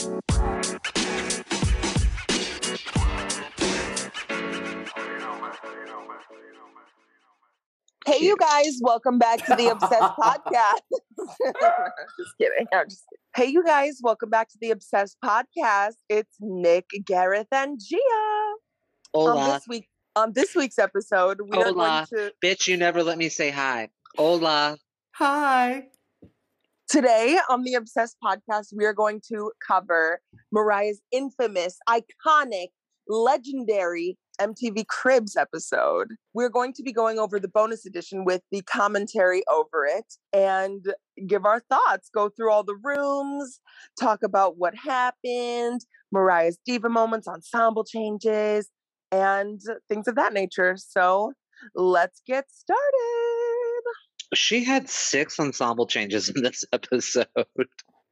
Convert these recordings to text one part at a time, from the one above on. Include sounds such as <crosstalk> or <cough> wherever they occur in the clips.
Hey, you guys, welcome back to the Obsessed <laughs> Podcast. just kidding. I'm just kidding. Hey, you guys, welcome back to the Obsessed Podcast. It's Nick, Gareth, and Gia. On this week, on this week's episode, we are going to Bitch, you never let me say hi. Hola. Hi. Today on the Obsessed Podcast, we are going to cover Mariah's infamous, iconic, legendary MTV Cribs episode. We're going to be going over the bonus edition with the commentary over it and give our thoughts, go through all the rooms, talk about what happened, Mariah's diva moments, ensemble changes, and things of that nature. So let's get started. She had six ensemble changes in this <laughs> episode.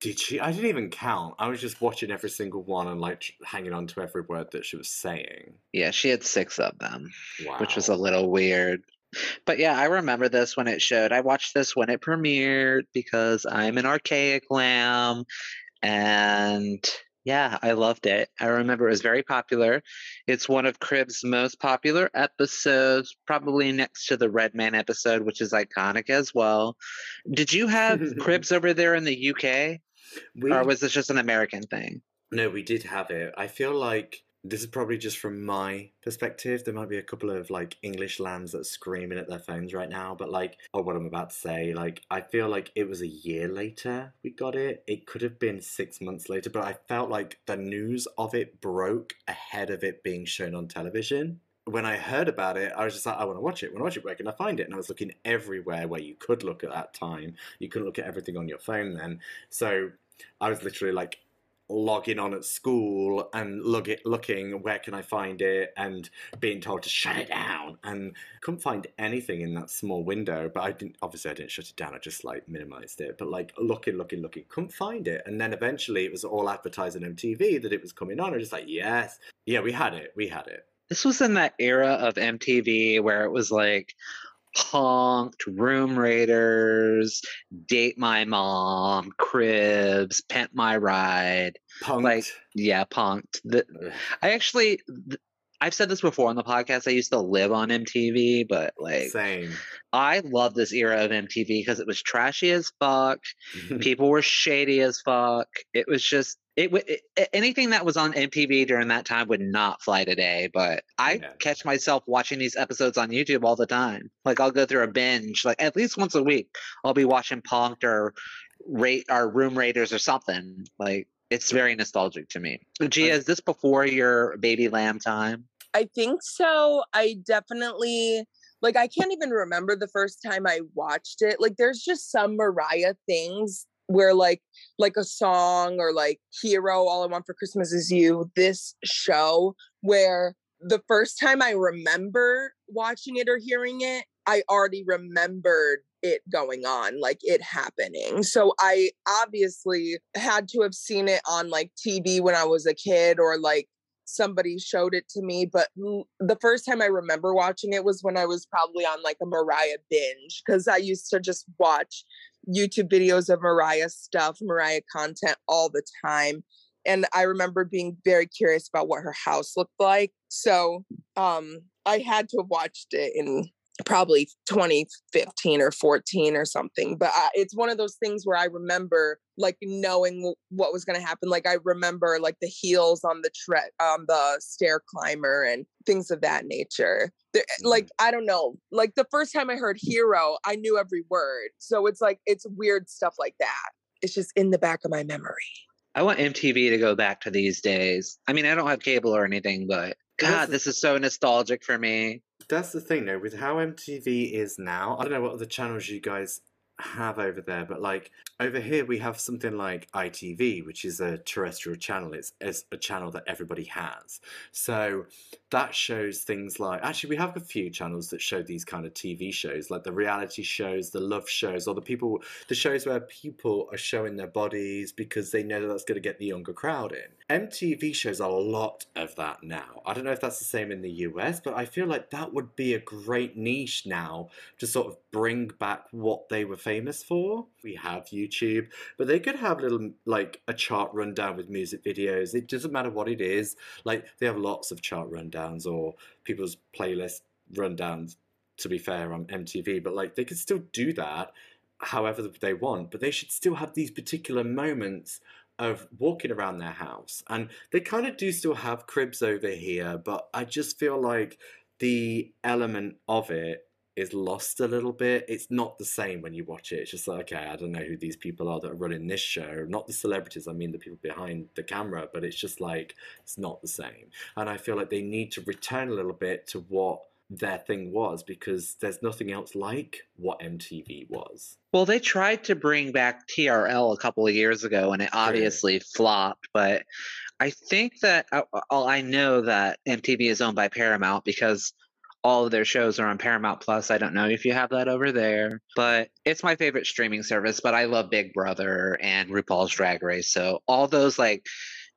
Did she? I didn't even count. I was just watching every single one and like hanging on to every word that she was saying. Yeah, she had six of them, Wow. which was a little weird. But yeah, I remember this when it showed. I watched this when it premiered because I'm an archaic lamb. And yeah, I loved it. I remember it was very popular. It's one of Crib's most popular episodes, probably next to the Redman episode, which is iconic as well. Did you have <laughs> Cribs over there in the UK? We, Or was this just an American thing? no, we did have it. I feel like this is probably just from my perspective. There might be a couple of like English lambs that are screaming at their phones right now, but like, oh, what I'm about to say, like, I feel like it was a year later we got it. It could have been six months later, but I felt like the news of it broke ahead of it being shown on television. When I heard about it, I was just like, I want to watch it. When I watch it. Where can I find it? And I was looking everywhere where you could look at that time. You couldn't look at everything on your phone then. So I was literally like logging on at school and look it, looking where can I find it and being told to shut it down. And couldn't find anything in that small window but I didn't obviously I didn't shut it down I just like minimized it. But like looking looking looking couldn't find it. And then eventually it was all advertised on MTV that it was coming on. I was just like yes. Yeah we had it. We had it. This was in that era of MTV where it was like Punked, Room Raiders, Date My Mom, Cribs, Pimp My Ride. Punked. Like, Yeah, Punked. The, I actually, I've said this before on the podcast. I used to live on MTV, but like, same I love this era of MTV because it was trashy as fuck. <laughs> People were shady as fuck. It was just it, it. Anything that was on MTV during that time would not fly today. But I Yeah. catch myself watching these episodes on YouTube all the time. Like I'll go through a binge, like at least once a week. I'll be watching Punked or rate our Room Raiders or something. Like it's very nostalgic to me. Gia, is this before your baby lamb time? I think so. I definitely like I can't even remember the first time I watched it. Like there's just some Mariah things where like like a song or like Hero All I Want for Christmas is You, this show where the first time I remember watching it or hearing it, I already remembered it going on, like it happening. So I obviously had to have seen it on like TV when I was a kid or like somebody showed it to me but the first time i remember watching it was when i was probably on like a mariah binge because i used to just watch youtube videos of mariah stuff mariah content all the time and i remember being very curious about what her house looked like so um i had to have watched it in probably 2015 or 14 or something but I, it's one of those things where i remember like knowing w- what was going to happen like i remember like the heels on the tre- on the stair climber and things of that nature. There- eh, like mm. i don't know like the first time i heard hero i knew every word so it's like it's weird stuff like that. It's just in the back of my memory. I want MTV to go back to these days. I mean, I don't have cable or anything, but God, this is so nostalgic for me. That's the thing, though, with how MTV is now. I don't know what other channels you guys have over there, but like over here we have something like ITV, which is a terrestrial channel. It's, it's a channel that everybody has. So that shows things like actually we have a few channels that show these kind of TV shows, like the reality shows, the love shows, or the people the shows where people are showing their bodies because they know that that's going to get the younger crowd in. MTV shows a lot of that now. I don't know if that's the same in the US, but I feel like that would be a great niche now to sort of bring back what they were famous for. We have YouTube, but they could have little like a chart rundown with music videos. It doesn't matter what it is. Like they have lots of chart rundowns or people's playlist rundowns. To be fair, on MTV, but like they could still do that however they want, but they should still have these particular moments of walking around their house. And they kind of do still have cribs over here, but I just feel like the element of it is lost a little bit. It's not the same when you watch it. It's just like, okay, I don't know who these people are that are running this show. Not the celebrities, I mean the people behind the camera, but it's just like, it's not the same. And I feel like they need to return a little bit to what their thing was because there's nothing else like what MTV was. Well, they tried to bring back TRL a couple of years ago and it obviously flopped, but I think that uh, uh I know that MTV is owned by Paramount because all of their shows are on Paramount Plus. I don't know if you have that over there, but it's my favorite streaming service. But I love Big Brother and RuPaul's Drag Race. So all those like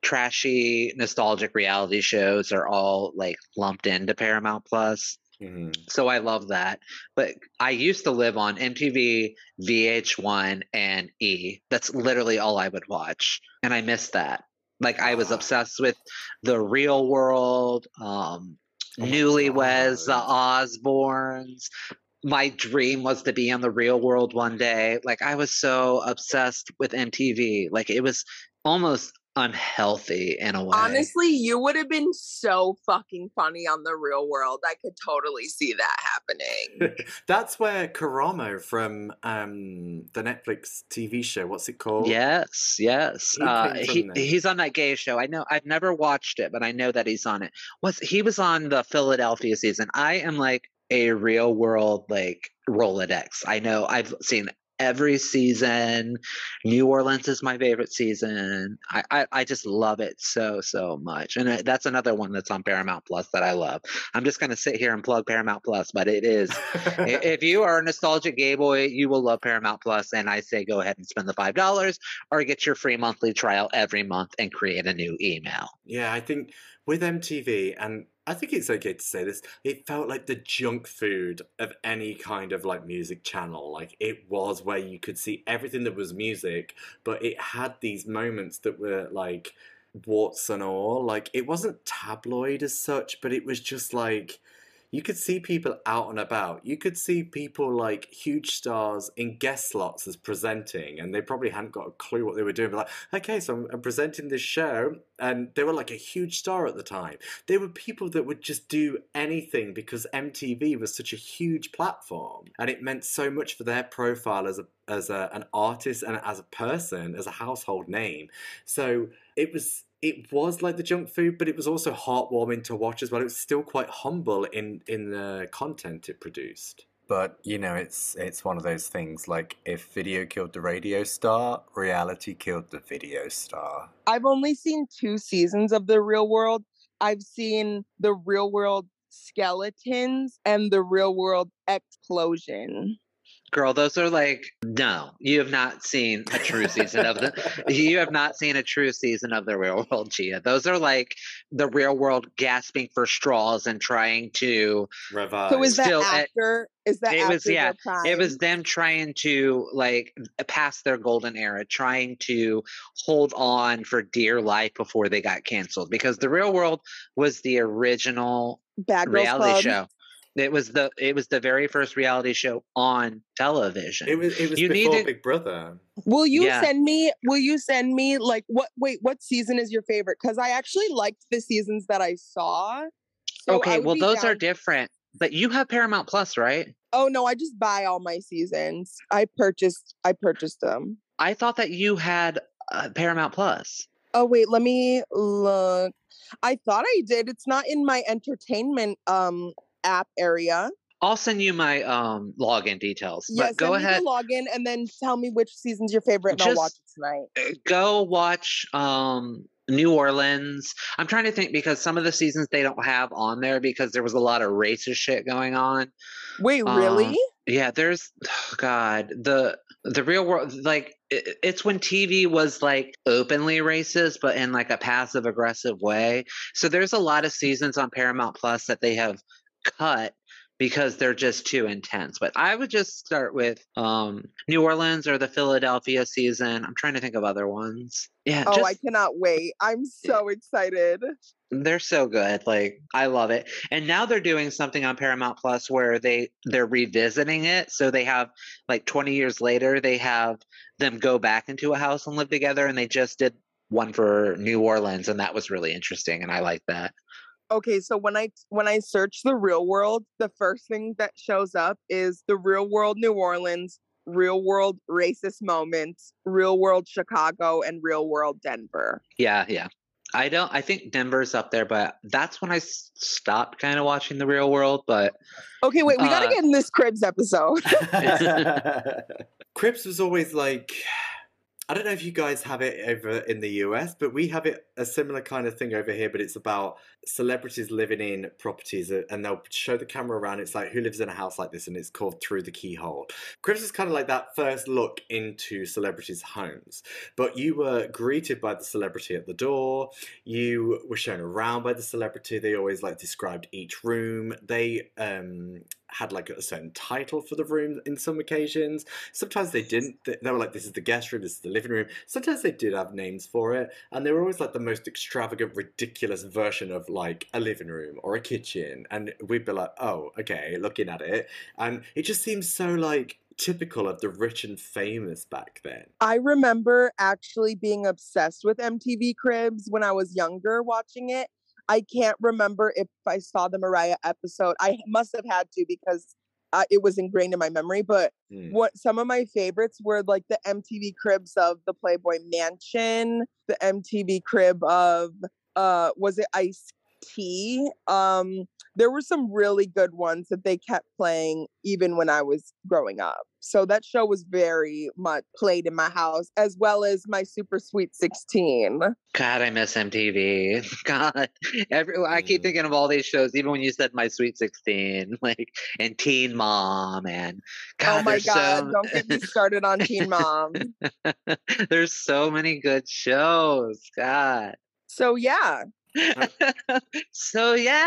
trashy, nostalgic reality shows are all like lumped into Paramount Plus. Mm-hmm. So I love that. But I used to live on MTV, VH1, and E. That's literally all I would watch. And I miss that. Like I was obsessed with the real world, um, oh newlyweds, the Osbournes. My dream was to be on the real world one day. Like I was so obsessed with MTV. Like it was almost unhealthy in a way. Honestly, you would have been so fucking funny on the real world. I could totally see that happening. <laughs> That's where Karamo from um, the Netflix TV show, what's it called? Yes, yes. He uh, he, he's on that gay show. I know I've never watched it, but I know that he's on it. Was he was on the Philadelphia season. I am like a real world like Rolodex. I know I've seen every season. New Orleans is my favorite season. I, I, I just love it so, so much. And that's another one that's on Paramount Plus that I love. I'm just going to sit here and plug Paramount Plus, but it is, <laughs> if you are a nostalgic gay boy, you will love Paramount Plus, And I say go ahead and spend the $5 or get your free monthly trial every month and create a new email. Yeah, I think with MTV, and I think it's okay to say this. It felt like the junk food of any kind of like music channel. Like it was where you could see everything that was music, but it had these moments that were like warts and all. Like it wasn't tabloid as such, but it was just like you could see people out and about. You could see people like huge stars in guest slots as presenting, and they probably hadn't got a clue what they were doing. But like, okay, so I'm, I'm presenting this show, and they were like a huge star at the time. They were people that would just do anything because MTV was such a huge platform, and it meant so much for their profile as a as a, an artist and as a person, as a household name. So it was it was like the junk food, but it was also heartwarming to watch as well. It was still quite humble in in the content it produced. But you know, it's it's one of those things. Like if video killed the radio star, reality killed the video star. I've only seen two seasons of the Real World. I've seen the Real World skeletons and the Real World explosion. Girl, those are like no. You have not seen a true season of the. <laughs> You have not seen a true season of the Real World, Gia. Those are like the Real World gasping for straws and trying to revive. So is that after? At, is that it was yeah? Time? It was them trying to like uh, pass their golden era, trying to hold on for dear life before they got canceled. Because the Real World was the original Bad reality Club. show. It was the it was the very first reality show on television. It was it was you before needed, Big Brother. Will you yeah. send me will you send me like what wait, what season is your favorite? Because I actually liked the seasons that I saw. So okay, well those down- are different. But you have Paramount Plus, right? Oh no, I just buy all my seasons. I purchased I purchased them. I thought that you had uh, Paramount Plus. Oh wait, let me look. I thought I did. It's not in my entertainment um app area. I'll send you my um login details. Yes, but go ahead. login and then tell me which season's your favorite, and Just, I'll watch it tonight. Uh, go watch um New Orleans. I'm trying to think because some of the seasons they don't have on there because there was a lot of racist shit going on. Wait, really? Um, yeah, there's oh <sighs> God the the real world like it, it's when TV was like openly racist, but in like a passive aggressive way. So there's a lot of seasons on Paramount Plus that they have cut because they're just too intense. But I would just start with um, New Orleans or the Philadelphia season. I'm trying to think of other ones. Yeah, Oh, just, I cannot wait. I'm so excited. they're so good. Like I love it. And now they're doing something on Paramount Plus where they they're revisiting it. So they have like 20 years later, they have them go back into a house and live together. And they just did one for New Orleans, and that was really interesting. And I like that. Okay, so when I when I search the real world, the first thing that shows up is the real world New Orleans, real world racist moments, real world Chicago, and real world Denver. Yeah, yeah. I don't. I think Denver's up there, but that's when I s- stopped kind of watching the real world. But Okay, wait, we gotta Uh, get in this Cribs episode. <laughs> <laughs> Cribs was always like I don't know if you guys have it over in the US, but we have it a similar kind of thing over here. But it's about celebrities living in properties, uh, and they'll show the camera around. It's like who lives in a house like this, and it's called Through the Keyhole. Cribs is kind of like that first look into celebrities' homes. But you were greeted by the celebrity at the door. You were shown around by the celebrity. They always like described each room. They um, had like a certain title for the room in some occasions. Sometimes they didn't. They they were like, "This is the guest room. This is the living room." Sometimes they did have names for it, and they were always like the most extravagant, ridiculous version of like a living room or a kitchen. And we'd be like, "Oh, okay," looking at it, and it just seems so like typical of the rich and famous back then. I remember actually being obsessed with MTV Cribs when I was younger watching it. I can't remember if I saw the Mariah episode. I must have had to because uh, it was ingrained in my memory. But Hmm. what some of my favorites were like the MTV Cribs of the Playboy Mansion, the MTV Crib of uh was it Ice T? Um there were some really good ones that they kept playing even when I was growing up. So that show was very much played in my house, as well as my Super Sweet 16. God, I miss MTV. <laughs> God, every I keep Mm. thinking of all these shows. Even when you said My Sweet Sixteen, <laughs> like and Teen Mom, and God, oh my God, so don't get me started on Teen Mom. <laughs> there's so many good shows. God. So yeah, <laughs> so yeah.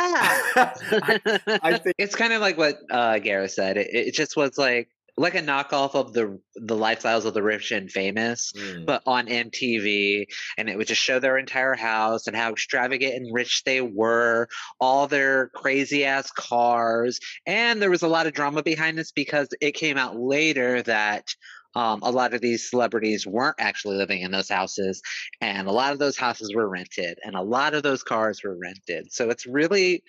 <laughs> I, I <laughs> think it's kind of like what uh Gareth said. It, it just was like like a knockoff of the the lifestyles of the rich and famous, Mm. but on MTV, and it would just show their entire house and how extravagant and rich they were, all their crazy ass cars, and there was a lot of drama behind this because it came out later that. Um, a lot of these celebrities weren't actually living in those houses, and a lot of those houses were rented, and a lot of those cars were rented. So it's really,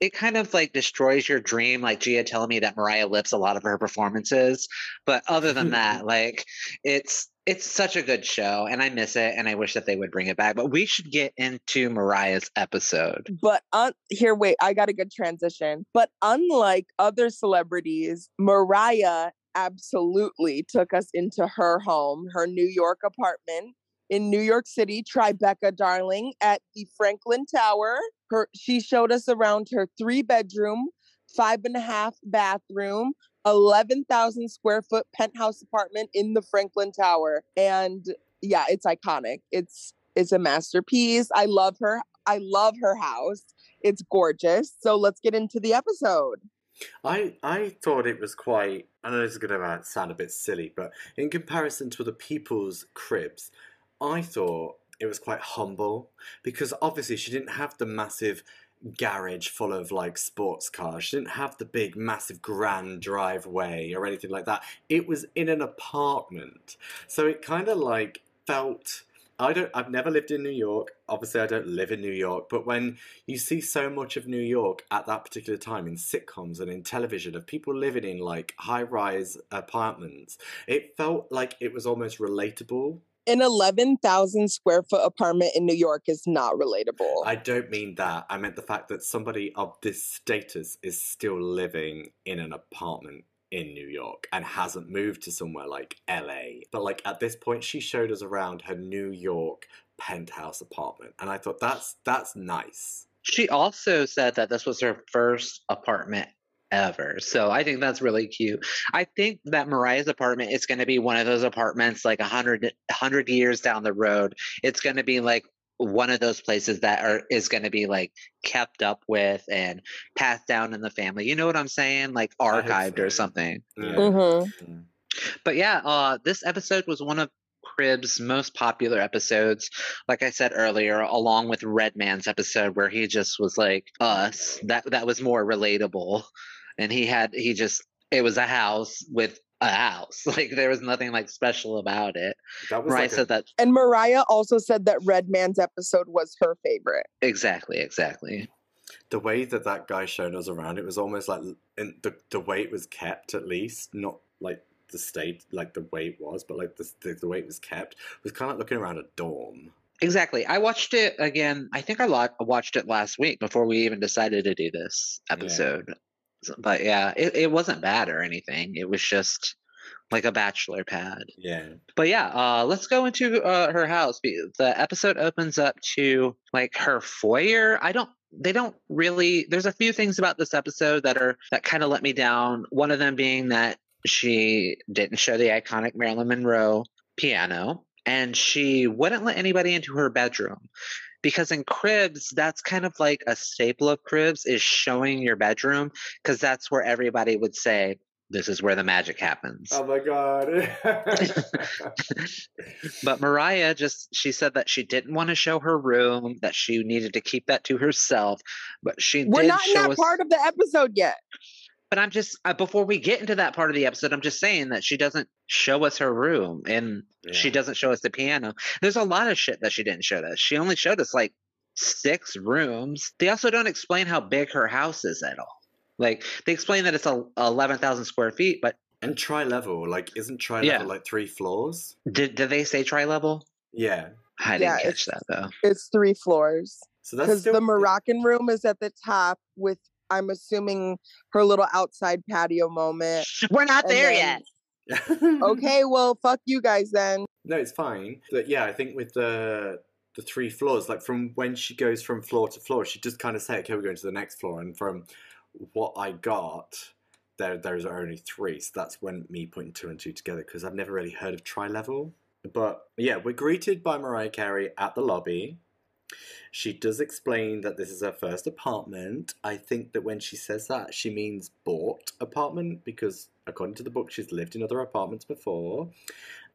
it kind of like destroys your dream. Like Gia telling me that Mariah lips a lot of her performances, but other than <laughs> that, like it's it's such a good show, and I miss it, and I wish that they would bring it back. But we should get into Mariah's episode. but un- here, wait, I got a good transition. But unlike other celebrities, Mariah absolutely took us into her home, her New York apartment in New York City, Tribeca, darling, at the Franklin Tower. Her, she showed us around her three bedroom, five and a half bathroom, 11,000 square foot penthouse apartment in the Franklin Tower. And yeah, it's iconic. It's it's a masterpiece. I love her. I love her house. It's gorgeous. So let's get into the episode. I I thought it was quite. I know this is going to sound a bit silly, but in comparison to the people's cribs, I thought it was quite humble because obviously she didn't have the massive garage full of like sports cars. She didn't have the big, massive, grand driveway or anything like that. It was in an apartment, so it kind of like felt. I don't. I've never lived in New York. Obviously, I don't live in New York. But when you see so much of New York at that particular time in sitcoms and in television of people living in like high-rise apartments, it felt like it was almost relatable. An 11,000 square foot apartment in New York is not relatable. I don't mean that. I meant the fact that somebody of this status is still living in an apartment in New York and hasn't moved to somewhere like LA. But like at this point she showed us around her New York penthouse apartment and I thought that's that's nice. She also said that this was her first apartment ever. So I think that's really cute. I think that Mariah's apartment is going to be one of those apartments like a hundred hundred years down the road. It's going to be like one of those places that are is going to be like kept up with and passed down in the family. You know what I'm saying? Like I hope archived or something. Yeah. Mm-hmm. Mm. But yeah, uh, this episode was one of Crib's most popular episodes. Like I said earlier, along with Redman's episode where he just was like us. That that was more relatable, and he had he just it was a house with a house. <laughs> Like there was nothing like special about it. That was Right? like a- said that And Mariah also said that Redman's episode was her favorite. exactly, exactly. the way that that guy showed us around. It was almost like in the the way it was kept, at least not like the state, like the way it was, but like the the, the way it was kept was kind of like looking around a dorm. Exactly. I watched it again. I think I watched it last week before we even decided to do this episode. So- But yeah, it, it wasn't bad or anything. It was just like a bachelor pad. Yeah. But yeah, uh, let's go into uh, her house. The episode opens up to like her foyer. I don't. They don't really. There's a few things about this episode that are that kind of let me down. One of them being that she didn't show the iconic Marilyn Monroe piano, and she wouldn't let anybody into her bedroom. Because in cribs, that's kind of like a staple of cribs is showing your bedroom, because that's where everybody would say, "This is where the magic happens." Oh my god. <laughs> but Mariah just she said that she didn't want to show her room, that she needed to keep that to herself. But she We're did not in show that us. part of the episode yet. But I'm just uh, before we get into that part of the episode, I'm just saying that she doesn't show us her room and she doesn't show us the piano. There's a lot of shit that she didn't show us. She only showed us like six rooms. They also don't explain how big her house is at all. Like they explain that it's a eleven thousand square feet, but and tri level, like isn't tri Yeah. level like three floors? did did they say tri level? Yeah. I Yeah, didn't catch it's- that though. It's three floors. So that's Because still the Moroccan room is at the top with I'm assuming her little outside patio moment. We're not there then- yet. <laughs> Okay, well fuck you guys then. No, it's fine. But yeah, I think with the the three floors, like from when she goes from floor to floor, she just kind of say, "Okay, we're going to the next floor." And from what I got, there there's only three. So that's when me putting two and two together because I've never really heard of tri level. But yeah, we're greeted by Mariah Carey at the lobby. She does explain that this is her first apartment. I think that when she says that, she means bought apartment because, according to the book, she's lived in other apartments before.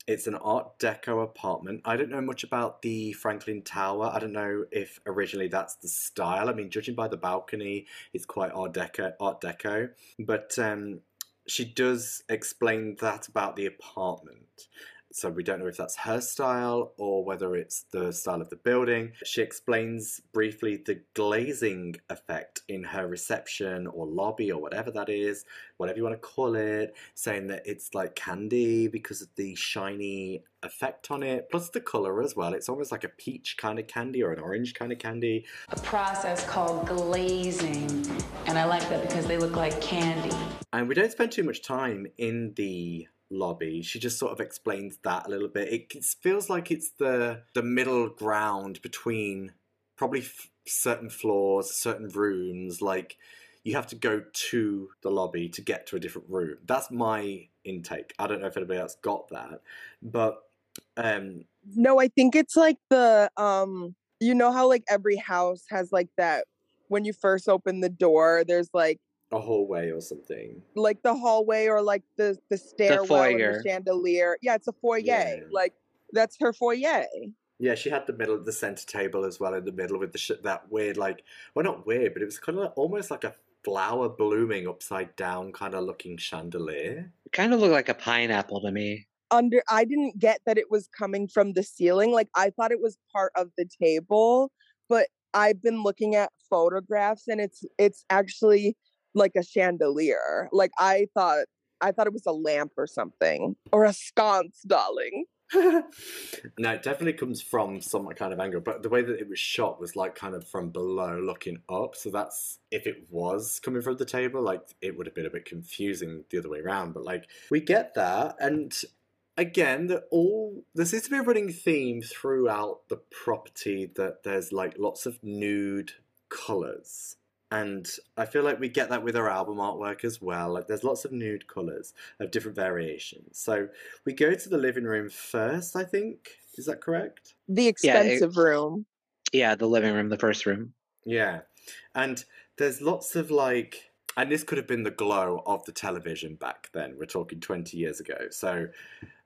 It's an Art Deco apartment. I don't know much about the Franklin Tower. I don't know if originally that's the style. I mean, judging by the balcony, it's quite Art Deco. Art Deco, but um, she does explain that about the apartment. So we don't know if that's her style or whether it's the style of the building. She explains briefly the glazing effect in her reception or lobby or whatever that is, whatever you want to call it, saying that it's like candy because of the shiny effect on it, plus the color as well. It's almost like a peach kind of candy or an orange kind of candy. a process called glazing, and I like that because they look like candy. And we don't spend too much time in the lobby. She just sort of explains that a little bit. It, feels like it's the the middle ground between probably f- certain floors, certain rooms. Like you have to go to the lobby to get to a different room. That's my intake. I don't know if anybody else got that, but um, No, I think it's like the um you know how like every house has like that when you first open the door, there's like a hallway or something. like the hallway or like the the stairwell and foyer. the chandelier. Yeah, it's a foyer. Yeah. Like that's her foyer. Yeah, she had the middle, of the center table as well in the middle with the sh- that weird, like, well, not weird, but it was kind of like, almost like a flower blooming upside down kind of looking chandelier. kind of looked like a pineapple to me. Under I didn't get that it was coming from the ceiling. Like I thought it was part of the table, but I've been looking at photographs and it's it's actually like a chandelier. Like I thought I thought it was a lamp or something. Or a sconce, darling. <laughs> no, it definitely comes from some kind of angle, but the way that it was shot was like kind of from below looking up. So that's if it was coming from the table, like it would have been a bit confusing the other way around. But like we get that, and again, that all there seems to be a running theme throughout the property that there's like lots of nude colors. And I feel like we get that with our album artwork as well. Like there's lots of nude colors of different variations. So we go to the living room first, I think. Is that correct? The Yeah, it- expensive room. Yeah, the living room, the first room. Yeah. And there's lots of like, and this could have been the glow of the television back then. We're talking 20 years ago. So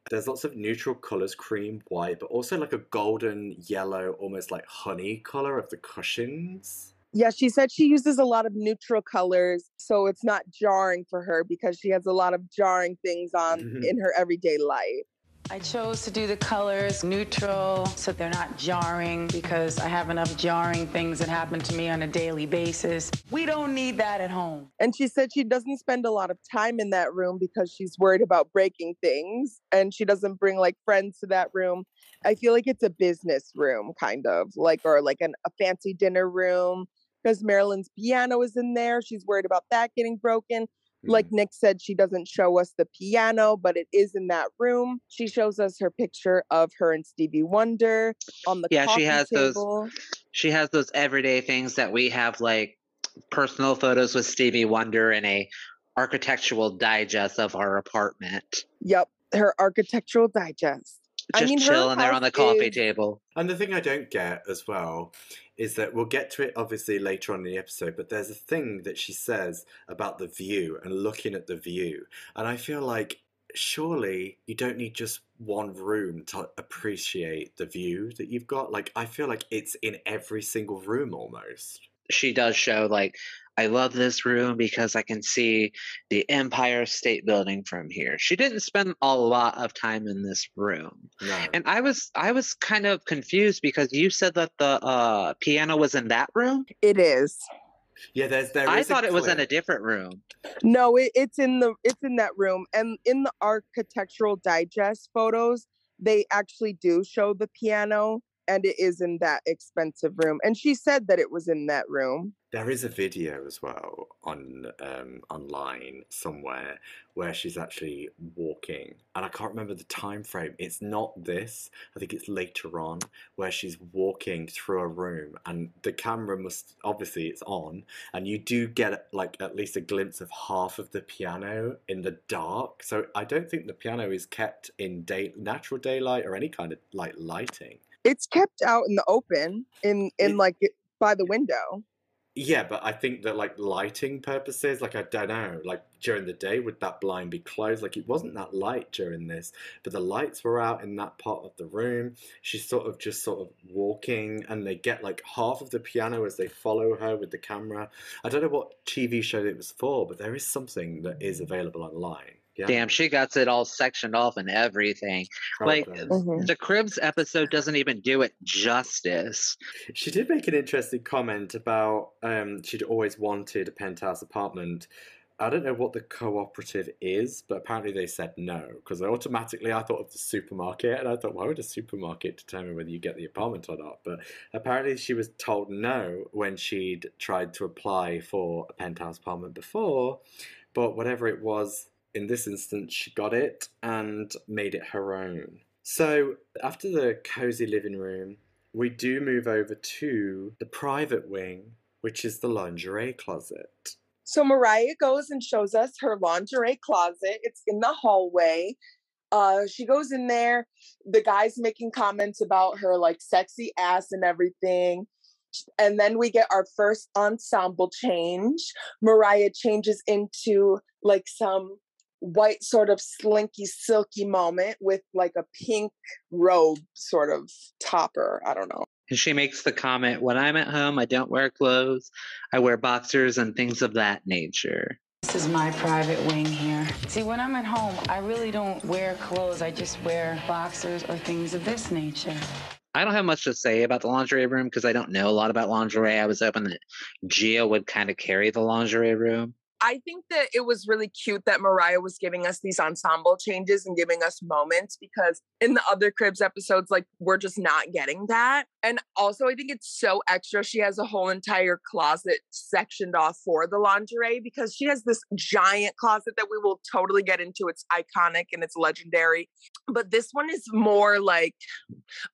there's lots of neutral colors, cream, white, but also like a golden yellow, almost like honey color of the cushions. Yeah, she said she uses a lot of neutral colors, so it's not jarring for her because she has a lot of jarring things on Mhm. in her everyday life. I chose to do the colors neutral so they're not jarring because I have enough jarring things that happen to me on a daily basis. We don't need that at home. And she said she doesn't spend a lot of time in that room because she's worried about breaking things and she doesn't bring like friends to that room. I feel like it's a business room, kind of like, or like an, a fancy dinner room because Marilyn's piano is in there. She's worried about that getting broken. Like Mm. Nick said, she doesn't show us the piano, but it is in that room. She shows us her picture of her and Stevie Wonder on the Yeah, she has those- She has those everyday things that we have, like personal photos with Stevie Wonder and a architectural digest of our apartment. Yep, her architectural digest. I Just mean, her chilling there on the house coffee is- table. And the thing I don't get as well is that we'll get to it obviously later on in the episode, but there's a thing that she says about the view and looking at the view. And I feel like surely you don't need just one room to appreciate the view that you've got. Like, I feel like it's in every single room almost. She does show like I love this room because I can see the Empire State Building from here. She didn't spend a lot of time in this room. No. And I was I was kind of confused because you said that the uh, piano was in that room. It is. yeah, there's there I thought it was in a different room. No, it, it's in the it's in that room. And in the architectural digest photos, they actually do show the piano and it is in that expensive room. And she said that it was in that room. There is a video as well on um, online somewhere where she's actually walking, and I can't remember the time frame. It's not this. I think it's later on where she's walking through a room, and the camera must obviously it's on, and you do get like at least a glimpse of half of the piano in the dark. So I don't think the piano is kept in day natural daylight or any kind of like lighting. It's kept out in the open in in It- like by the window. Yeah, but I think that like lighting purposes, like I don't know, like during the day would that blind be closed? Like it wasn't that light during this, but the lights were out in that part of the room. She's sort of just sort of walking, and they get like half of the piano as they follow her with the camera. I don't know what TV show it was for, but there is something that is available online. Yeah, Damn, she got it all sectioned off and everything. like, Probably. Mhm. The Cribs episode doesn't even do it justice. She did make an interesting comment about um, she'd always wanted a penthouse apartment. I don't know what the cooperative is, but apparently they said no because automatically I thought of the supermarket and I thought, why would a supermarket determine whether you get the apartment or not? But apparently she was told no when she'd tried to apply for a penthouse apartment before. But whatever it was, in this instance, she got it and made it her own. So after the cozy living room, we do move over to the private wing, which is the lingerie closet. So Mariah goes and shows us her lingerie closet. It's in the hallway. Uh, she goes in there. The guy's making comments about her like sexy ass and everything. And then we get our first ensemble change. Mariah changes into like some white sort of slinky silky moment with like a pink robe sort of topper. I don't know. And she makes the comment when I'm at home, I don't wear clothes, I wear boxers and things of that nature. This is my private wing here. See, when I'm at home, I really don't wear clothes. I just wear boxers or things of this nature. I don't have much to say about the lingerie room because I don't know a lot about lingerie. I was hoping that Gia would kind of carry the lingerie room. I think that it was really cute that Mariah was giving us these ensemble changes and giving us moments because in the other Cribs episodes, like we're just not getting that. And also, I think it's so extra. She has a whole entire closet sectioned off for the lingerie because she has this giant closet that we will totally get into. It's iconic and it's legendary. But this one is more like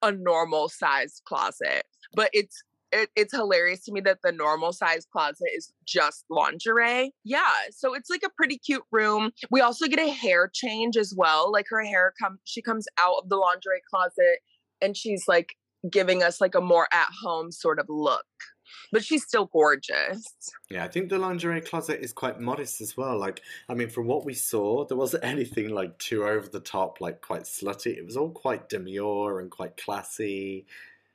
a normal size closet, but it's it, it's hilarious to me that the normal size closet is just lingerie. Yeah, so it's like a pretty cute room. We also get a hair change as well. Like her hair comes, she comes out of the lingerie closet and she's like giving us like a more at home sort of look. But she's still gorgeous. Yeah, I think the lingerie closet is quite modest as well. Like, I mean, from what we saw, there wasn't <laughs> anything like too over the top, like quite slutty. It was all quite demure and quite classy.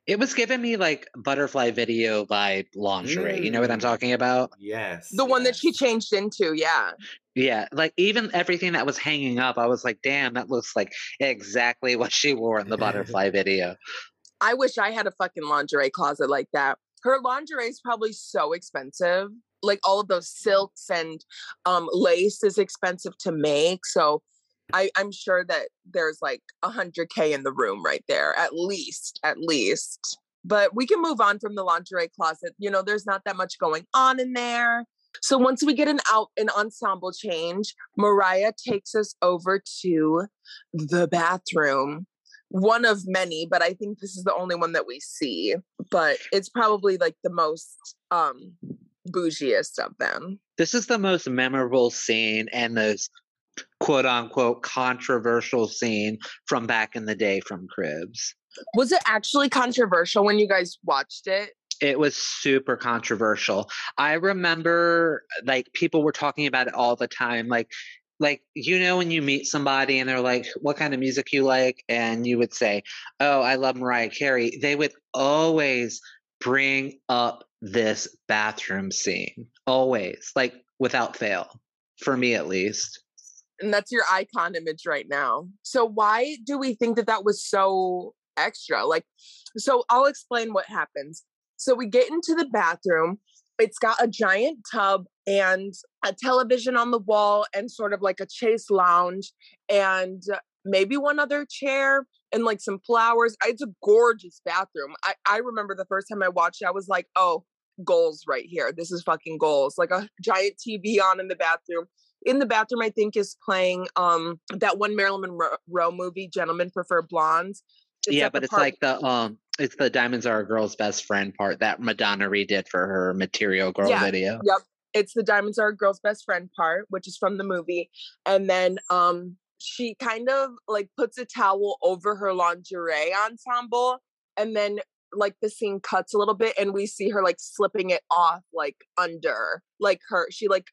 It was giving me like butterfly video vibe lingerie. You know what I'm Mm. talking about? Yes. The one that she changed into, yeah. Yeah, like even everything that was hanging up, I was like, damn, that looks like exactly what she wore in the <laughs> butterfly video. I wish I had a fucking lingerie closet like that. Her lingerie is probably so expensive. Like all of those silks and um, lace is expensive to make. So I, I'm sure that there's like a hundred K in the room right there, at least, at least. But we can move on from the lingerie closet. You know, there's not that much going on in there. So once we get an out an ensemble change, Mariah takes us over to the bathroom one of many, but I think this is the only one that we see. But it's probably like the most um bougiest of them. This is the most memorable scene and the quote unquote controversial scene from back in the day from Cribs. Was it actually controversial when you guys watched it? It was super controversial. I remember like people were talking about it all the time. Like, like you know when you meet somebody and they're like, "What kind of music you like?" and you would say, "Oh, I love Mariah Carey." They would always bring up this bathroom scene, always, like without fail, for me at least. And that's your icon image right now. So why do we think that that was so extra? Like, so I'll explain what happens. So we get into the bathroom. It's got a giant tub and a television on the wall and sort of like a chaise lounge and maybe one other chair and like some flowers. It's a gorgeous bathroom. I, I remember the first time I watched it, I was like, oh, goals right here. This is fucking goals. Like a giant TV on in the bathroom. In the bathroom, I think is playing um that one Marilyn Monroe movie, Gentlemen Prefer Blondes. yeah, but it's part- like the um, it's the diamonds are a girl's best friend part that Madonna redid for her Material Girl Yeah, video. Yep. It's the diamonds are a girl's best friend part, which is from the movie. And then um she kind of like puts a towel over her lingerie ensemble and then like the scene cuts a little bit and we see her like slipping it off like under like her she like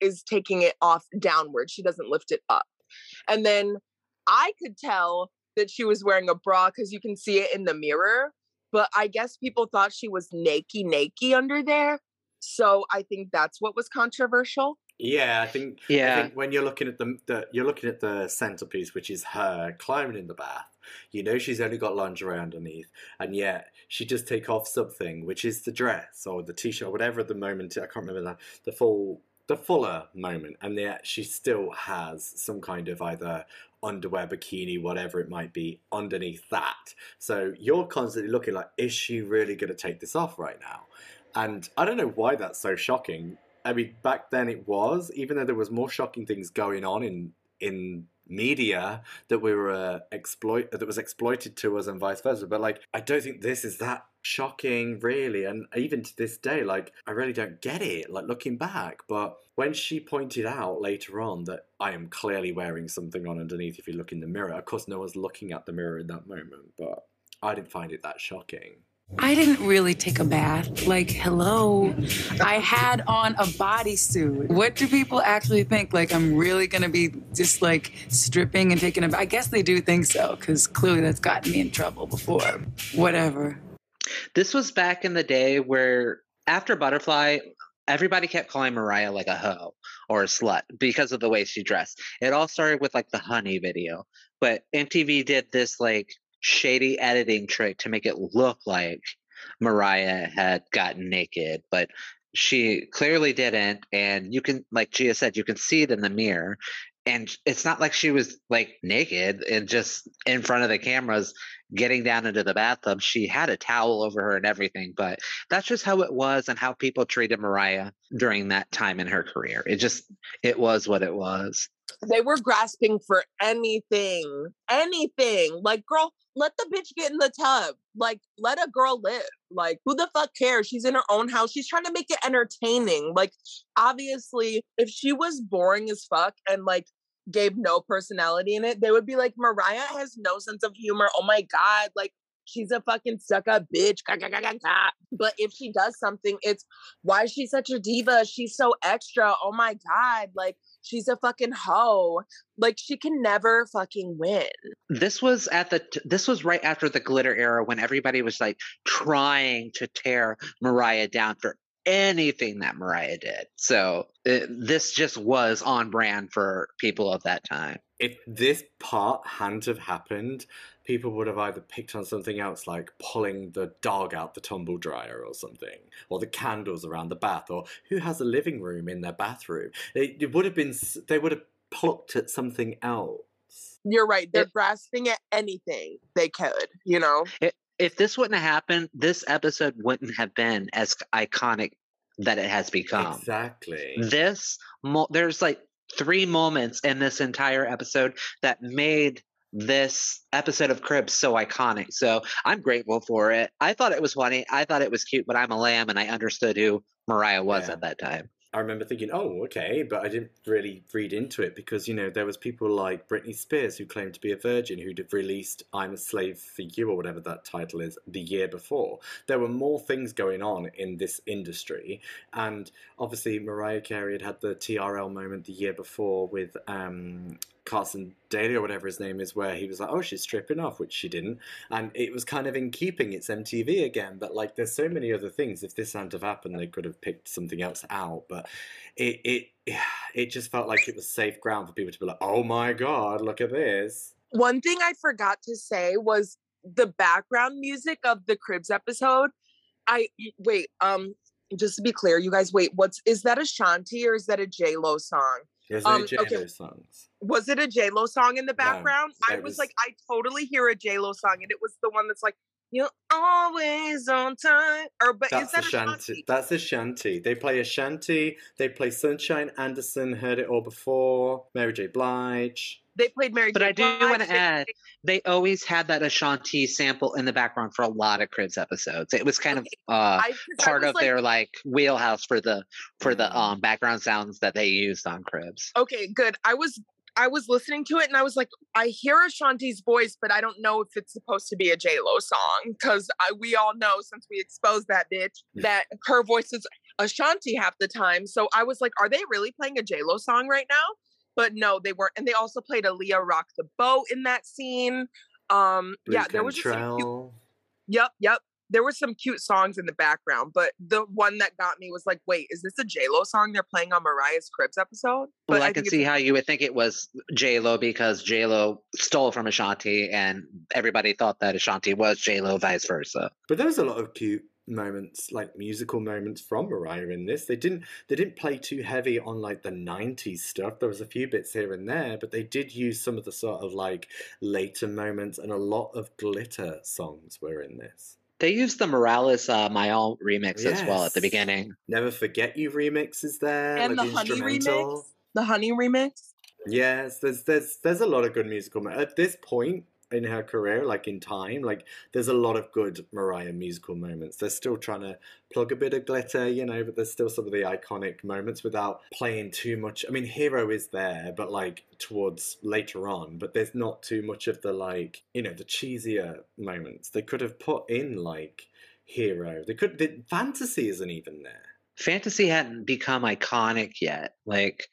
is taking it off downward she doesn't lift it up and then i could tell that she was wearing a bra because you can see it in the mirror but i guess people thought she was naked naked under there so i think that's what was controversial Yeah, I think. I Yeah. think when you're looking at the, the you're looking at the centerpiece, which is her climbing in the bath. You know she's only got lingerie underneath, and yet she just take off something, which is the dress or the t-shirt or whatever. At the moment, I can't remember that the full the fuller moment, and yet she still has some kind of either underwear, bikini, whatever it might be, underneath that. So you're constantly looking like, is she really going to take this off right now? And I don't know why that's so shocking. I mean, back then it was, even though there was more shocking things going on in in media that we were uh, exploit that was exploited to us and vice versa. But like, I don't think this is that shocking, really. And even to this day, like, I really don't get it. Like looking back, but when she pointed out later on that I am clearly wearing something on underneath, if you look in the mirror, of course, no one's looking at the mirror in that moment, but I didn't find it that shocking. I didn't really take a bath. Like, hello. I had on a bodysuit. What do people actually think? Like, I'm really gonna be just like stripping and taking a bath? I guess they do think so, because clearly that's gotten me in trouble before. Whatever. This was back in the day where after Butterfly, everybody kept calling Mariah like a hoe or a slut because of the way she dressed. It all started with like the honey video, but MTV did this like shady editing trick to make it look like Mariah had gotten naked, but she clearly didn't. And you can, like Gia said, you can see it in the mirror. And it's not like she was like naked and just in front of the cameras getting down into the bathtub. She had a towel over her and everything, but that's just how it was and how people treated Mariah during that time in her career. It just, it was what it was. They were grasping for anything, anything. Like, girl, let the bitch get in the tub. Like, let a girl live. Like, who the fuck cares? She's in her own house. She's trying to make it entertaining. Like, obviously, if she was boring as fuck and like gave no personality in it, they would be like, Mariah has no sense of humor. Oh my God. Like, she's a fucking stuck up bitch. But if she does something, it's why is she such a diva? She's so extra. Oh my God. Like, she's a fucking hoe. Like, she can never fucking win. This was at the t- this was right after the glitter era when everybody was like trying to tear Mariah down for anything that Mariah did. So it, this just was on brand for people of that time. If this part hadn't have happened, people would have either picked on something else like pulling the dog out the tumble dryer or something, or the candles around the bath, or who has a living room in their bathroom. It, it would have been they would have plucked at something else. You're right. They're It- grasping at anything they could, you know? If this wouldn't have happened, this episode wouldn't have been as iconic that it has become. Exactly. This mo- there's like three moments in this entire episode that made this episode of Cribs so iconic. So I'm grateful for it. I thought it was funny. I thought it was cute, but I'm a lamb and I understood who Mariah was Yeah. at that time. I remember thinking, oh, okay, but I didn't really read into it because, you know, there was people like Britney Spears who claimed to be a virgin who'd have released I'm a Slave for You or whatever that title is the year before. There were more things going on in this industry. And obviously, Mariah Carey had had the TRL moment the year before with um, Carson Daly or whatever his name is, where he was like, oh, she's stripping off, which she didn't. And it was kind of in keeping, it's MTV again. But like, there's so many other things. If this hadn't have happened, they could have picked something else out. But it, it, it just felt like it was safe ground for people to be like, oh my God, look at this. One thing I forgot to say was the background music of the Cribs episode. I wait, um, just to be clear, you guys wait, what's is that Ashanti or is that a J Lo song? There's Um, no okay. Songs. Was it a J Lo song in the background? I was, was- like, I totally hear a J Lo song, and it was the one that's like, "You're always on time." Or but That's is that a Ashanti. That's Ashanti. They play Ashanti. They play Sunshine Anderson. Heard it all before. Mary J. Blige. They played Mary. But J. I do Blige, want to add, they always had that Ashanti sample in the background for a lot of Cribs episodes. It was kind Okay, of uh, I part of like, their like wheelhouse for the for the Mm. um background sounds that they used on Cribs. okay, good. I was I was listening to it and I was like, I hear Ashanti's voice, but I don't know if it's supposed to be a J Lo song because we all know since we exposed that bitch that her voice is Ashanti half the time. So I was like, are they really playing a J Lo song right now? But no, they weren't. And they also played Aaliyah rock the boat in that scene. Um, yeah, there was just some cute Yep, yep. There were some cute songs in the background, but the one that got me was like, wait, is this a J Lo song they're playing on Mariah's Cribs episode? But Well, I, can think see how you would think it was J Lo because J Lo stole from Ashanti, and everybody thought that Ashanti was J Lo, vice versa. But there was a lot of cute moments, like musical moments from Mariah in this. They didn't they didn't play too heavy on like the '90s stuff. There was a few bits here and there, but they did use some of the sort of like later moments, and a lot of glitter songs were in this. They used the Morales uh, My All remix as well at the beginning. Never Forget You remix is there, and like the Honey remix. The Honey remix. Yes, there's there's there's a lot of good musical at this point in her career, like in time, like there's a lot of good Mariah musical moments. They're still trying to plug a bit of glitter, you know, but there's still some of the iconic moments without playing too much. I mean, Hero is there, but like towards later on, but there's not too much of the like, you know, the cheesier moments. They could have put in like Hero. They could. The fantasy isn't even there. Fantasy hadn't become iconic yet. Like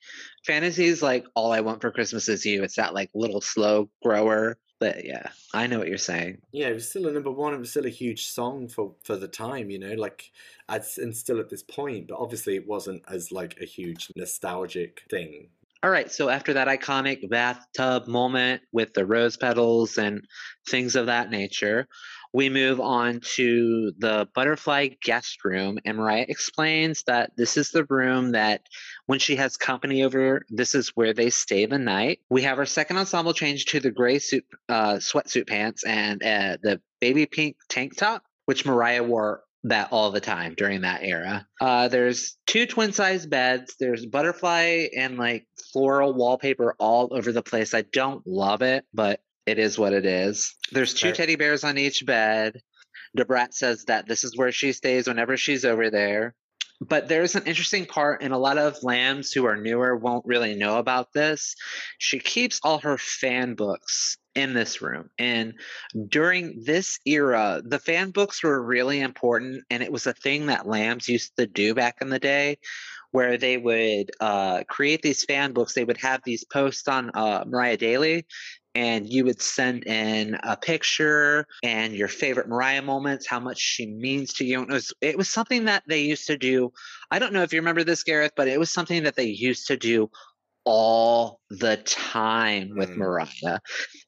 fantasy is like all I want for Christmas is you. It's that like little slow grower. But yeah, I know what you're saying. Yeah, it was still a number one. It was still a huge song for for the time, you know, like as and still at this point. But obviously, it wasn't as like a huge nostalgic thing. All right, so after that iconic bathtub moment with the rose petals and things of that nature, we move on to the butterfly guest room. And Mariah explains that this is the room that when she has company over, this is where they stay the night. We have our second ensemble change to the gray suit, uh, sweatsuit pants and uh, the baby pink tank top, which Mariah wore that all the time during that era. Uh, there's two twin size beds. There's butterfly and like floral wallpaper all over the place. I don't love it, but it is what it is. There's two Fair. teddy bears on each bed. Da Brat says that this is where she stays whenever she's over there. but there's an interesting part, and a lot of lambs who are newer won't really know about this. She keeps all her fan books in this room. And during this era, the fan books were really important, and it was a thing that lambs used to do back in the day. Where they would uh, create these fan books, they would have these posts on uh, Mariah Daily, and you would send in a picture and your favorite Mariah moments, how much she means to you. And it was it was something that they used to do. I don't know if you remember this, Gareth, but it was something that they used to do all the time with Mm. Mariah.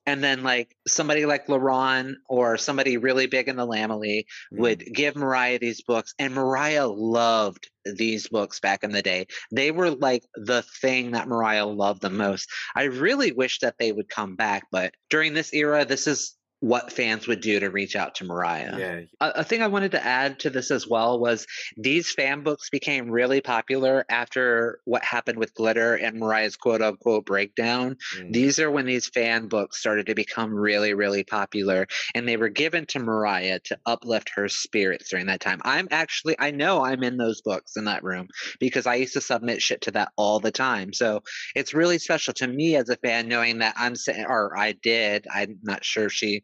And then like somebody like LaRon or somebody really big in the Lambily Mm. would give Mariah these books, and Mariah loved these books back in the day. They were like the thing that Mariah loved the most. I really wish that they would come back, but during this era, this is what fans would do to reach out to Mariah. Yeah. A, a thing I wanted to add to this as well was these fan books became really popular after what happened with Glitter and Mariah's quote unquote breakdown. Mm. These are when these fan books started to become really, really popular, and they were given to Mariah to uplift her spirits during that time. I'm actually, I know I'm in those books in that room because I used to submit shit to that all the time. So it's really special to me as a fan knowing that I'm saying, or I did, I'm not sure she.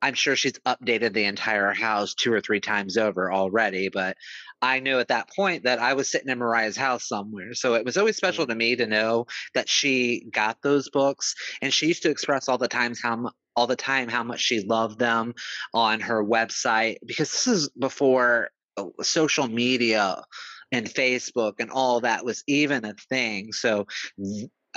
I'm sure she's updated the entire house two or three times over already, but I knew at that point that I was sitting in Mariah's house somewhere. So it was always special to me to know that she got those books and she used to express all the times how all the time how much she loved them on her website because this is before uh, social media and Facebook and all that was even a thing. So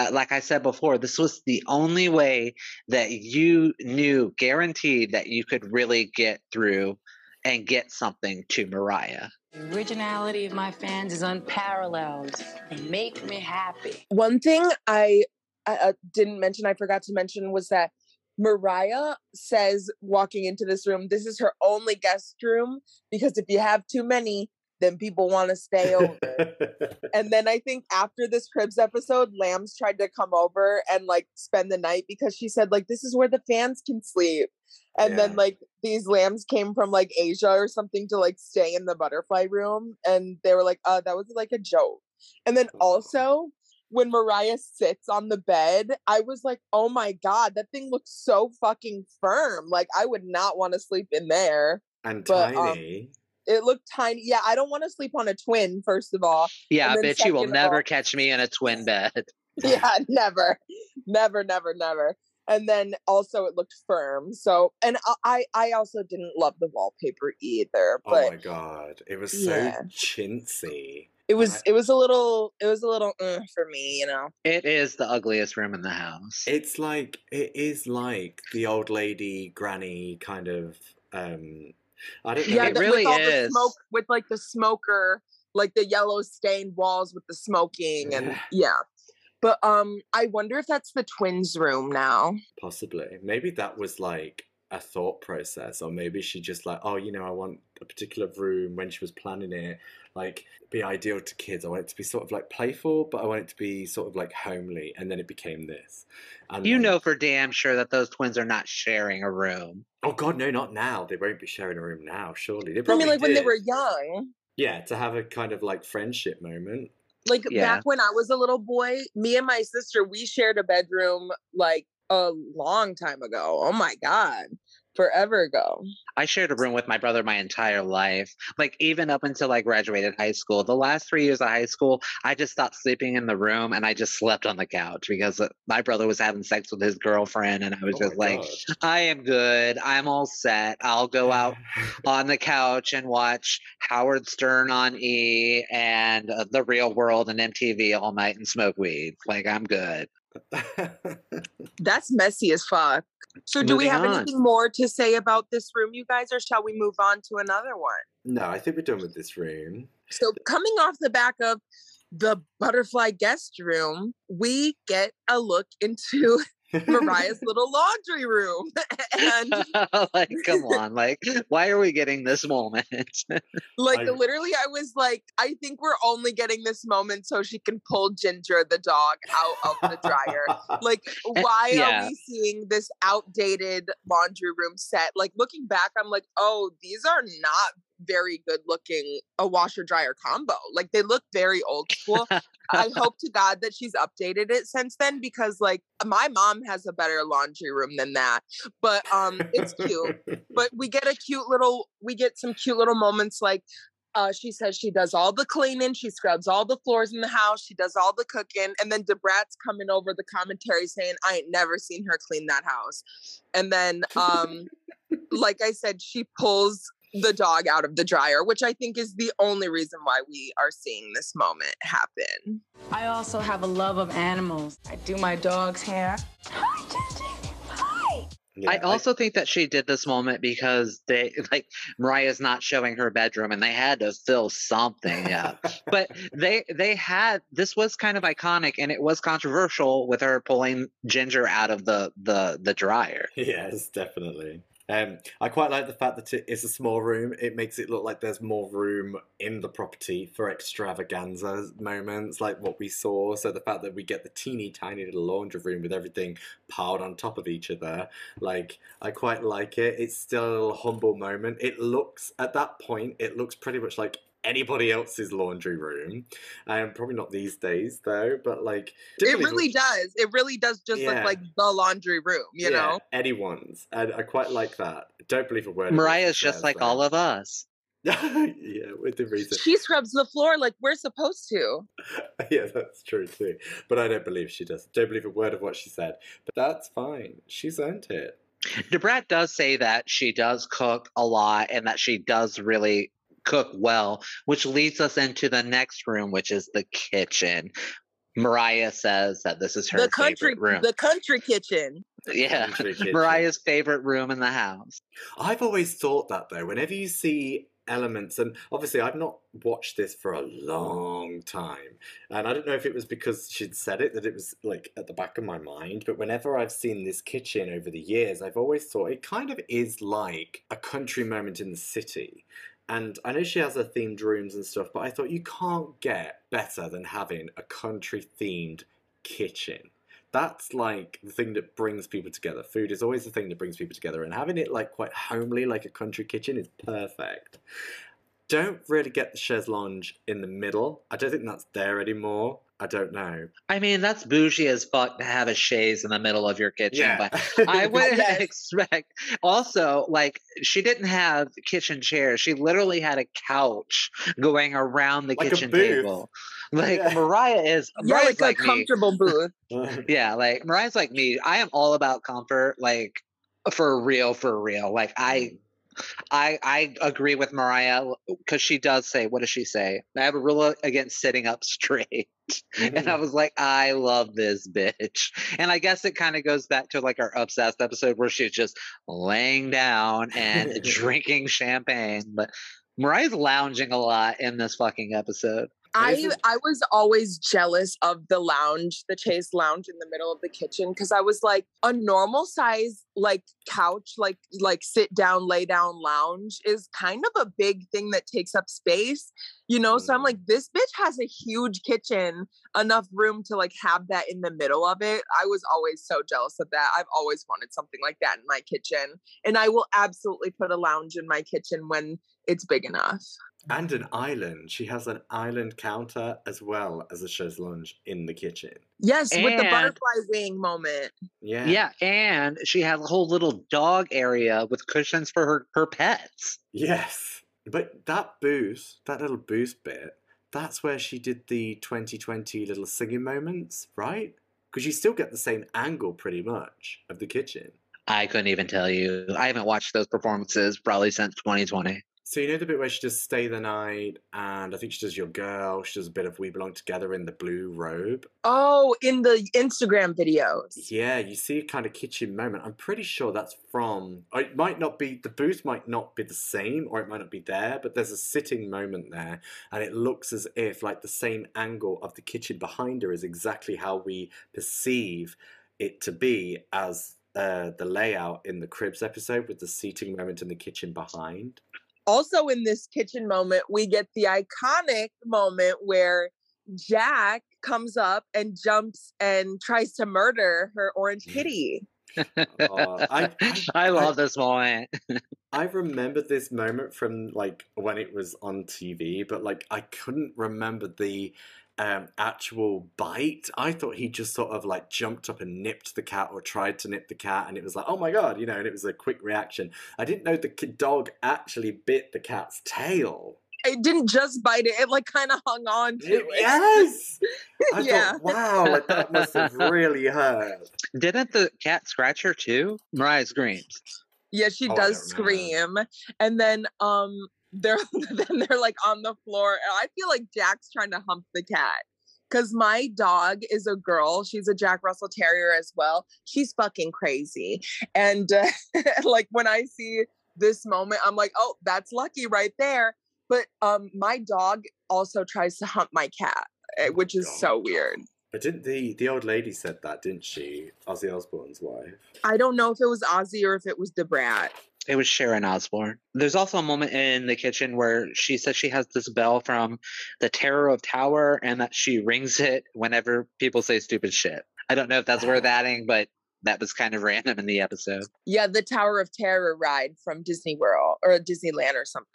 uh, like I said before, this was the only way that you knew guaranteed that you could really get through and get something to Mariah. The originality of my fans is unparalleled. They make me happy. One thing I uh, uh, didn't mention, I forgot to mention, was that Mariah says walking into this room, this is her only guest room because if you have too many, then people want to stay over. <laughs> and then I think after this Cribs episode, Lambs tried to come over and like spend the night because she said like this is where the fans can sleep. And then like these lambs came from like Asia or something to like stay in the butterfly room and they were like, uh, that was like a joke. And then also when Mariah sits on the bed, I was like, oh my God, that thing looks so fucking firm. Like I would not want to sleep in there. and but, um, tiny. It looked tiny. Yeah, I don't want to sleep on a twin, first of all. Yeah, And then bitch, you will never off- catch me in a twin bed. <laughs> yeah never never never never and then also it looked firm so and I- i i also didn't love the wallpaper either oh but my god, it was so Yeah. chintzy. it was I- it was a little it was a little uh, for me you know It is the ugliest room in the house. It's like it is like the old lady granny kind of. um I don't know. yeah It the- really with all the is. smoke with like the smoker like the yellow stained walls with the smoking and Yeah. <sighs> yeah but um i wonder if that's the twins room now Possibly. Maybe that was like a thought process, or maybe she just like, oh, you know, I want a particular room when she was planning it, like be ideal to kids. I want it to be sort of like playful, but I want it to be sort of like homely, and then it became this. And You then- know for damn sure that those twins are not sharing a room. Oh God, no, not now. They won't be sharing a room now. Surely they i probably mean like when they were young Yeah, to have a kind of like friendship moment. like Yeah. back when I was a little boy, me and my sister, we shared a bedroom like a long time ago. Oh my god. Forever ago. I shared a room with my brother my entire life. Like even up until I graduated high school. The last three years of high school, I just stopped sleeping in the room and I just slept on the couch because uh, my brother was having sex with his girlfriend and I was Oh just my like, I am good. I'm all set. I'll go out <laughs> on the couch and watch Howard Stern on E and uh, The Real World and MTV all night and smoke weed. Like I'm good. <laughs> That's messy as fuck. So do we have on. anything more to say about this room, you guys, or shall we move on to another one? no, I think we're done with this room. So coming off the back of the butterfly guest room, we get a look <laughs> into Mariah's little laundry room. <laughs> and like, come on. Like, why are we getting this moment? <laughs> Like I- literally, I was like, I think we're only getting this moment so she can pull Ginger the dog out of the dryer. <laughs> Like, Eh, why yeah. are we seeing this outdated laundry room set? Like looking back, I'm like, oh, these are not very good looking a washer dryer combo. Like they look very old school. I <laughs> hope to God that she's updated it since then because like my mom has a better laundry room than that. But um it's cute. But we get a cute little we get some cute little moments like uh, she says she does all the cleaning, she scrubs all the floors in the house, she does all the cooking, and then Da Brat's coming over the commentary saying, "I ain't never seen her clean that house." And then, um, like I said, she pulls the dog out of the dryer, which I think is the only reason why we are seeing this moment happen. I also have a love of animals. I do my dog's hair. Hi, Gigi. Hi. I also think that she did this moment because they <laughs> like Mariah's not showing her bedroom and they had to fill something up. <laughs> but they they had this was kind of iconic and it was controversial with her pulling Ginger out of the the the dryer. <laughs> Yes, definitely. Um, I quite like the fact that it is a small room. It makes it look like there's more room in the property for extravaganza moments, like what we saw. So the fact that we get the teeny tiny little laundry room with everything piled on top of each other, like I quite like it. It's still a little humble moment. It looks at that point, it looks pretty much like anybody else's laundry room. Um, probably not these days though, but like it really does. It really does just yeah. look like the laundry room, you yeah, know? Anyone's. And I quite like that. Don't believe a word. Mariah's just like though. all of us. <laughs> yeah, with the reason. She scrubs the floor like we're supposed to. <laughs> yeah, that's true too. But I don't believe she does. Don't believe a word of what she said. But that's fine. She's earned it. Da Brat does say that she does cook a lot and that she does really cook well, which leads us into the next room, which is the kitchen. Mariah says that this is her the country favorite room. The country kitchen. Yeah, <laughs> kitchen. Mariah's favorite room in the house. I've always thought that though. Whenever you see elements, and obviously I've not watched this for a long time, and I don't know if it was because she'd said it that it was like at the back of my mind. But whenever I've seen this kitchen over the years, I've always thought it kind of is like a country moment in the city. And I know she has her themed rooms and stuff, but I thought you can't get better than having a country themed kitchen. That's like the thing that brings people together. Food is always the thing that brings people together, and having it like quite homely, like a country kitchen, is perfect. Don't really get the chaise lounge in the middle. I don't think that's there anymore. I don't know. I mean, that's bougie as fuck to have a chaise in the middle of your kitchen, Yeah. but <laughs> I wouldn't <laughs> expect. Also, like she didn't have kitchen chairs; she literally had a couch going around the Like a kitchen booth. table. Like Yeah. Mariah is, <laughs> Yeah, Mariah's like, like, a me. comfortable booth. Yeah, like Mariah's like me. I am all about comfort, like for real, for real. Like I, mm. I, I agree with Mariah because she does say, "What does she say?" I have a rule against sitting up straight, <laughs> and I mm. was like, I love this bitch. And I guess it kind of goes back to like our obsessed episode where she's just laying down and <laughs> drinking champagne, but. Mariah's lounging a lot in this fucking episode. I I was always jealous of the lounge, the chaise lounge in the middle of the kitchen because I was like a normal size like couch, like like sit down, lay down lounge is kind of a big thing that takes up space, you know. So I'm Mm. like, this bitch has a huge kitchen, enough room to like have that in the middle of it. I was always so jealous of that. I've always wanted something like that in my kitchen, and I will absolutely put a lounge in my kitchen when it's big enough. And an island. She has an island counter as well as a chaise lounge in the kitchen. Yes, with the butterfly wing moment. Yeah. Yeah, and she has a whole little dog area with cushions for her her pets. Yes. But that booth, that little booth bit, that's where she did the 2020 little singing moments, right? Because you still get the same angle pretty much of the kitchen. I couldn't even tell you. I haven't watched those performances probably since 2020. So you know the bit where she does Stay the Night, and I think she does Your Girl, she does a bit of We Belong Together in the blue robe. Oh, in the Instagram videos. Yeah, you see a kind of kitchen moment. I'm pretty sure that's from. It might not be the booth might not be the same, or it might not be there, but there's a sitting moment there, and it looks as if like the same angle of the kitchen behind her is exactly how we perceive it to be as uh, the layout in the Cribs episode with the seating moment in the kitchen behind. Also, in this kitchen moment, we get the iconic moment where Jack comes up and jumps and tries to murder her orange kitty. Oh, I- <laughs> I- I love this moment. <laughs> I remembered this moment from like when it was on TV, but like I couldn't remember the um, actual bite. I thought he just sort of like jumped up and nipped the cat or tried to nip the cat, and it was like, oh my god, you know, and it was a quick reaction. I didn't know the dog actually bit the cat's tail. It didn't just bite it; it like kind of hung on to it. yes. <laughs> I Yeah. thought, wow, like that must have really hurt. Didn't the cat scratch her too? Mariah screams. Yeah, she Oh, does don't remember. scream, and then um, they're <laughs> then they're like on the floor. and I feel like Jack's trying to hump the cat because my dog is a girl. She's a Jack Russell Terrier as well. She's fucking crazy, and uh, <laughs> like when I see this moment, I'm like, oh, that's lucky right there. But um, my dog also tries to hump my cat, eh, Oh which is so weird. But didn't the the old lady said that, didn't she? Ozzy Osbourne's wife. I don't know if it was Ozzy or if it was the brat. It was Sharon Osbourne. There's also a moment in the kitchen where she says she has this bell from the Terror of Tower and that she rings it whenever people say stupid shit. I don't know if that's worth <sighs> adding, but that was kind of random in the episode. Yeah, the Tower of Terror ride from Disney World or Disneyland or something.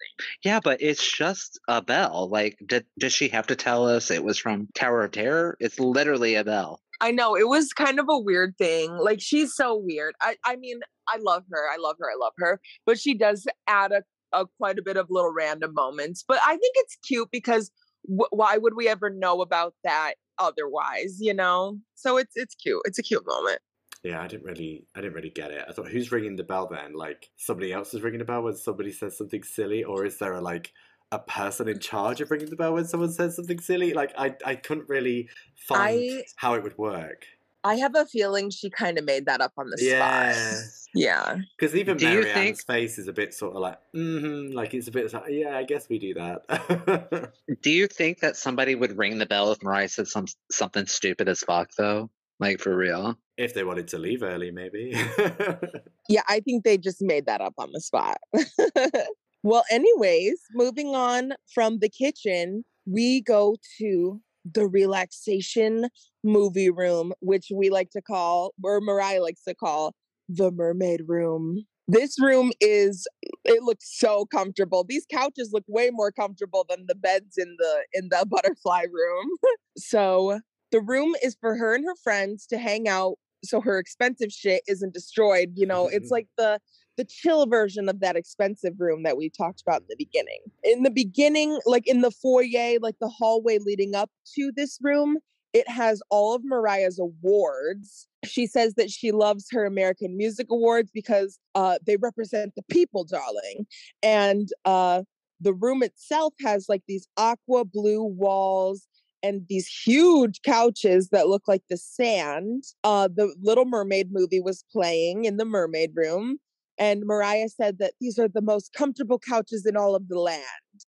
Yeah, but it's just a bell. Like, did, does she have to tell us it was from Tower of Terror? It's literally a bell. I know it was kind of a weird thing. Like she's so weird. I I mean, I love her. I love her. I love her. But she does add a, a quite a bit of little random moments. But I think it's cute because wh- why would we ever know about that otherwise, you know? So it's it's cute. It's a cute moment. Yeah, I didn't really, I didn't really get it. I thought, who's ringing the bell then? Like somebody else is ringing the bell when somebody says something silly, or is there a like a person in charge of ringing the bell when someone says something silly? Like I, I couldn't really find I- how it would work. I have a feeling she kind of made that up on the Yeah, spot. Yeah. because even Do you Marianne's think- face is a bit sort of like, mm-hmm, like it's a bit like, yeah, I guess we do that. <laughs> Do you think that somebody would ring the bell if Mariah said some something stupid as fuck, though? Like, for real? if they wanted to leave early, maybe. <laughs> Yeah, I think they just made that up on the spot. <laughs> well, anyways, moving on from the kitchen, we go to the relaxation movie room, which we like to call, or Mariah likes to call, the mermaid room. This room is it looks so comfortable. These couches look way more comfortable than the beds in the in the <laughs> butterfly room. so the room is for her and her friends to hang out so her expensive shit isn't destroyed. You know, it's <laughs> like the the chill version of that expensive room that we talked about in the beginning. In the beginning, like in the foyer, like the hallway leading up to this room, it has all of Mariah's awards. She says that she loves her American Music Awards because uh, they represent the people, darling. And uh, the room itself has like these aqua blue walls and these huge couches that look like the sand. Uh, the Little Mermaid movie was playing in the mermaid room. And Mariah said that these are the most comfortable couches in all of the land.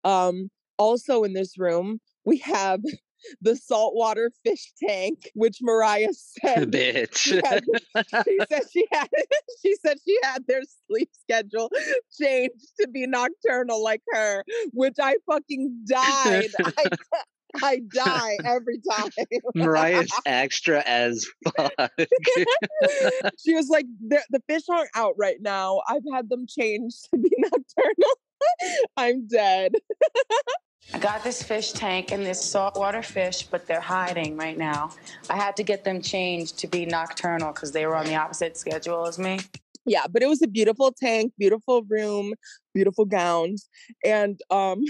Um, also in this room, we have <laughs> the saltwater fish tank, which Mariah <laughs> said Bitch. she had, <laughs> she said she had she said she had their sleep schedule changed to be nocturnal like her, which I fucking died. I, I die every time. Mariah's <laughs> extra as fuck. <laughs> she was like, the, the fish aren't out right now. I've had them changed to be <laughs> nocturnal. I'm dead. I got this fish tank and this saltwater fish, but they're hiding right now. I had to get them changed to be nocturnal because they were on the opposite schedule as me. Yeah, but it was a beautiful tank, beautiful room, beautiful gowns. And um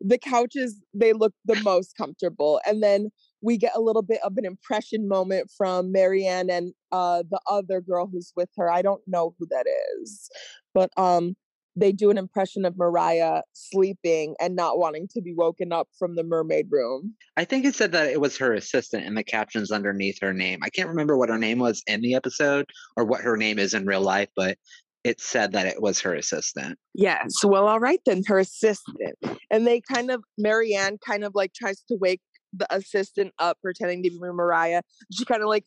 the couches, they look the most comfortable. And then we get a little bit of an impression moment from Marianne and uh the other girl who's with her. I don't know who that is, but um they do an impression of Mariah sleeping and not wanting to be woken up from the mermaid room. I think it said that it was her assistant in the captions underneath her name. I can't remember what her name was in the episode or what her name is in real life, but it said that it was her assistant. Yes. Well, all right then, her assistant. And they kind of, Marianne kind of like tries to wake the assistant up, pretending to be Mariah. She kind of like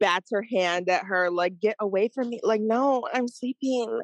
bats her hand at her, like, get away from me. Like, no, I'm sleeping.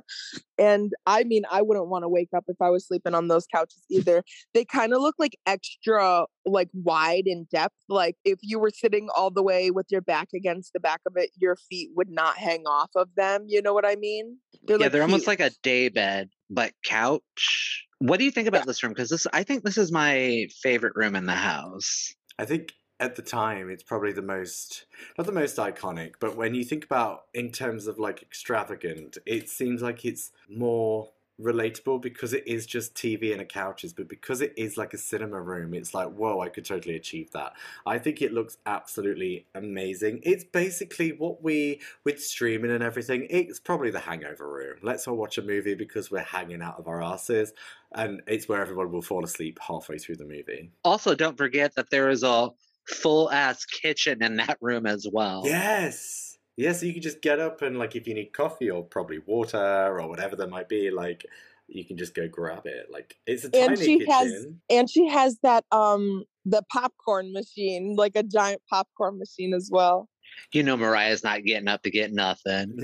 And I mean, I wouldn't want to wake up if I was sleeping on those couches either. They kind of look like extra, like wide in depth. Like if you were sitting all the way with your back against the back of it, your feet would not hang off of them. You know what I mean? They're yeah, like they're cute. almost like a day bed, but couch. What do you think about yeah. this room? Because this, I think this is my favorite room in the house. I think at the time it's probably the most not the most iconic but when you think about in terms of like extravagant it seems like it's more relatable because it is just TV and a couches, but because it is like a cinema room, it's like, whoa, I could totally achieve that. I think it looks absolutely amazing. It's basically what we, with streaming and everything, it's probably the hangover room. Let's all watch a movie because we're hanging out of our asses, and it's where everyone will fall asleep halfway through the movie. Also, don't forget that there is a full ass kitchen in that room as well. Yes. Yeah, so you can just get up and like if you need coffee or probably water or whatever there might be, like you can just go grab it. Like it's a and she kitchen. has and she has that um the popcorn machine, like a giant popcorn machine as well. You know Mariah's not getting up to get nothing. <laughs>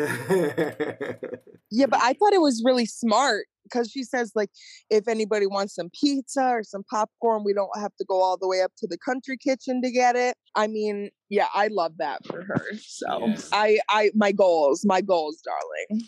yeah, but I thought it was really smart because she says like if anybody wants some pizza or some popcorn we don't have to go all the way up to the country kitchen to get it i mean yeah i love that for her so yes. i i my goals my goals darling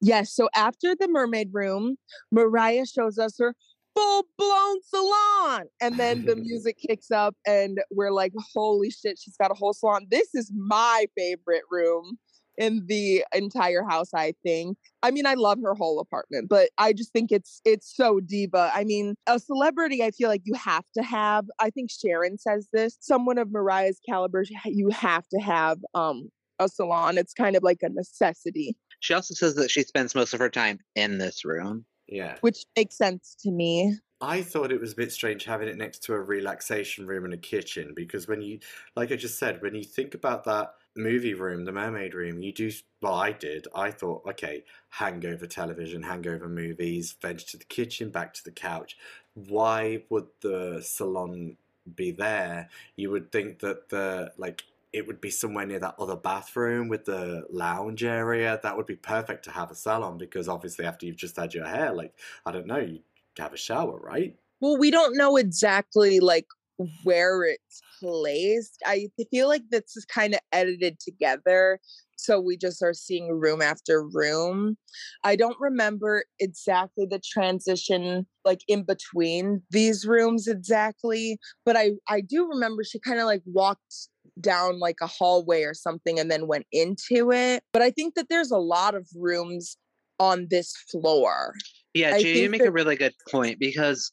yes so after the mermaid room mariah shows us her full blown salon. And then the <laughs> music kicks up, and we're like, holy shit, she's got a whole salon. This is my favorite room in the entire house i think i mean i love her whole apartment but i just think it's it's so diva i mean a celebrity i feel like you have to have i think sharon says this someone of mariah's caliber you have to have um a salon it's kind of like a necessity she also says that she spends most of her time in this room yeah which makes sense to me I thought it was a bit strange having it next to a relaxation room and a kitchen because when you, like I just said, when you think about that movie room, the mermaid room, you do, well, I did. I thought, okay, hangover television, hangover movies, venture to the kitchen, back to the couch. Why would the salon be there? You would think that the, like, it would be somewhere near that other bathroom with the lounge area. That would be perfect to have a salon because obviously after you've just had your hair, like, I don't know, you have a shower, right? Well, we don't know exactly like where it's placed. I feel like this is kind of edited together. So we just are seeing room after room. I don't remember exactly the transition like in between these rooms exactly, but I I do remember she kind of like walked down like a hallway or something and then went into it. But I think that there's a lot of rooms on this floor. Yeah, Jay, you make that- a really good point because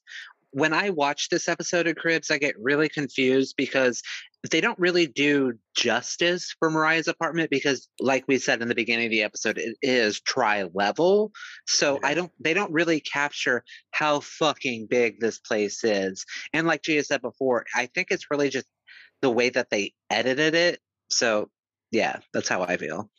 when I watch this episode of Cribs, I get really confused because they don't really do justice for Mariah's apartment because, like we said in the beginning of the episode, it is tri level. So yeah. I don't, they don't really capture how fucking big this place is. And like Gia said before, I think it's really just the way that they edited it. So yeah, that's how I feel.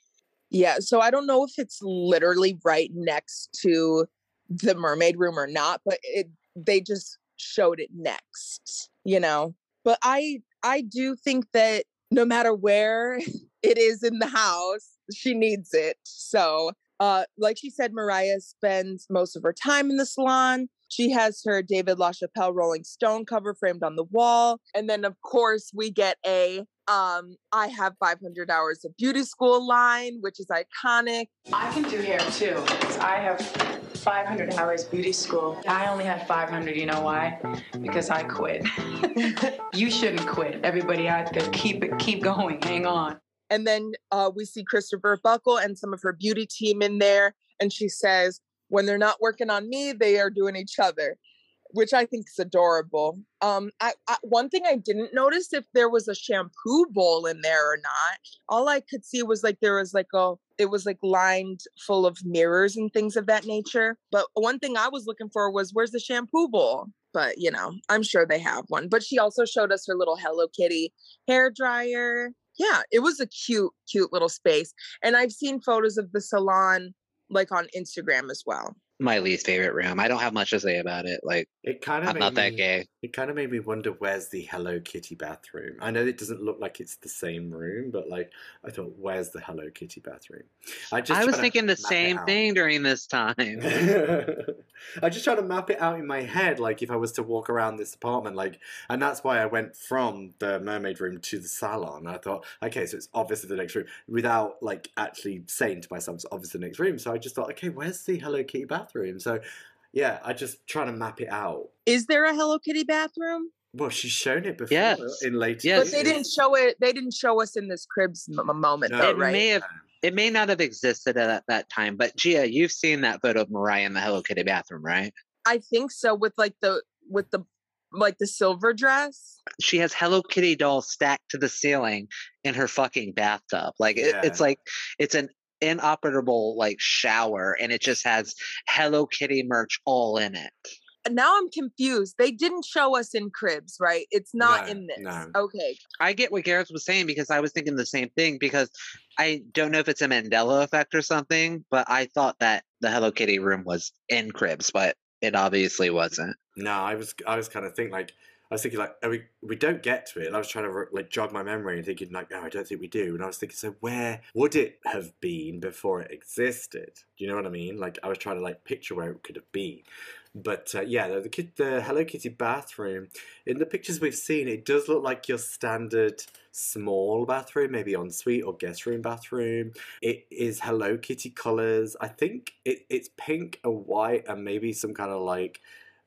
Yeah. So I don't know if it's literally right next to the mermaid room or not, but it they just showed it next, you know. But I I do think that no matter where <laughs> it is in the house, she needs it. So, uh like she said Mariah spends most of her time in the salon. She has her David LaChapelle Rolling Stone cover framed on the wall. And then of course we get a um, I have 500 hours of beauty school line, which is iconic. I can do hair too. I have 500 hours beauty school. I only had 500. You know why? Because I quit. <laughs> you shouldn't quit. Everybody out there, keep it, keep going. Hang on. And then uh, we see Christopher Buckle and some of her beauty team in there, and she says, "When they're not working on me, they are doing each other." which I think is adorable. Um, I, I, one thing I didn't notice if there was a shampoo bowl in there or not. All I could see was like there was like a it was like lined full of mirrors and things of that nature. But one thing I was looking for was where's the shampoo bowl? But you know, I'm sure they have one. But she also showed us her little Hello Kitty hair dryer. Yeah, it was a cute, cute little space. And I've seen photos of the salon like on Instagram as well. My least favorite room. I don't have much to say about it. Like It kind of I'm not that gay. It kind of made me wonder where's the Hello Kitty bathroom. I know it doesn't look like it's the same room, but like I thought, where's the Hello Kitty bathroom? I just I was thinking the same thing during this time. <laughs> I just try to map it out in my head, like if I was to walk around this apartment, like, and that's why I went from the mermaid room to the salon. I thought, okay, so it's obviously the next room, without like actually saying to myself, it's obviously the next room. So I just thought, okay, where's the Hello Kitty bathroom? So, yeah, I just trying to map it out. Is there a Hello Kitty bathroom? Well, she's shown it before Yes. in later. Yes. But they didn't show it. They didn't show us in this cribs m- m- moment, No. though, it right? may have it may not have existed at that time, but Gia, you've seen that photo of Mariah in the Hello Kitty bathroom, right? I think so. With like the with the like the silver dress. She has Hello Kitty dolls stacked to the ceiling in her fucking bathtub. Like it, it's like it's an inoperable like shower, and it just has Hello Kitty merch all in it. Now I'm confused. They didn't show us in cribs, right? It's not No, in this. no. Okay. I get what Gareth was saying because I was thinking the same thing because I don't know if it's a Mandela effect or something, but I thought that the Hello Kitty room was in cribs, but it obviously wasn't. No, I was I was kind of thinking like I was thinking like oh, we we don't get to it. And I was trying to like jog my memory and thinking like no, I don't think we do. And I was thinking so where would it have been before it existed? Do you know what I mean? Like I was trying to like picture where it could have been. But uh, yeah, the, the the Hello Kitty bathroom. In the pictures we've seen, it does look like your standard small bathroom, maybe ensuite or guest room bathroom. It is Hello Kitty colors. I think it, it's pink and white and maybe some kind of like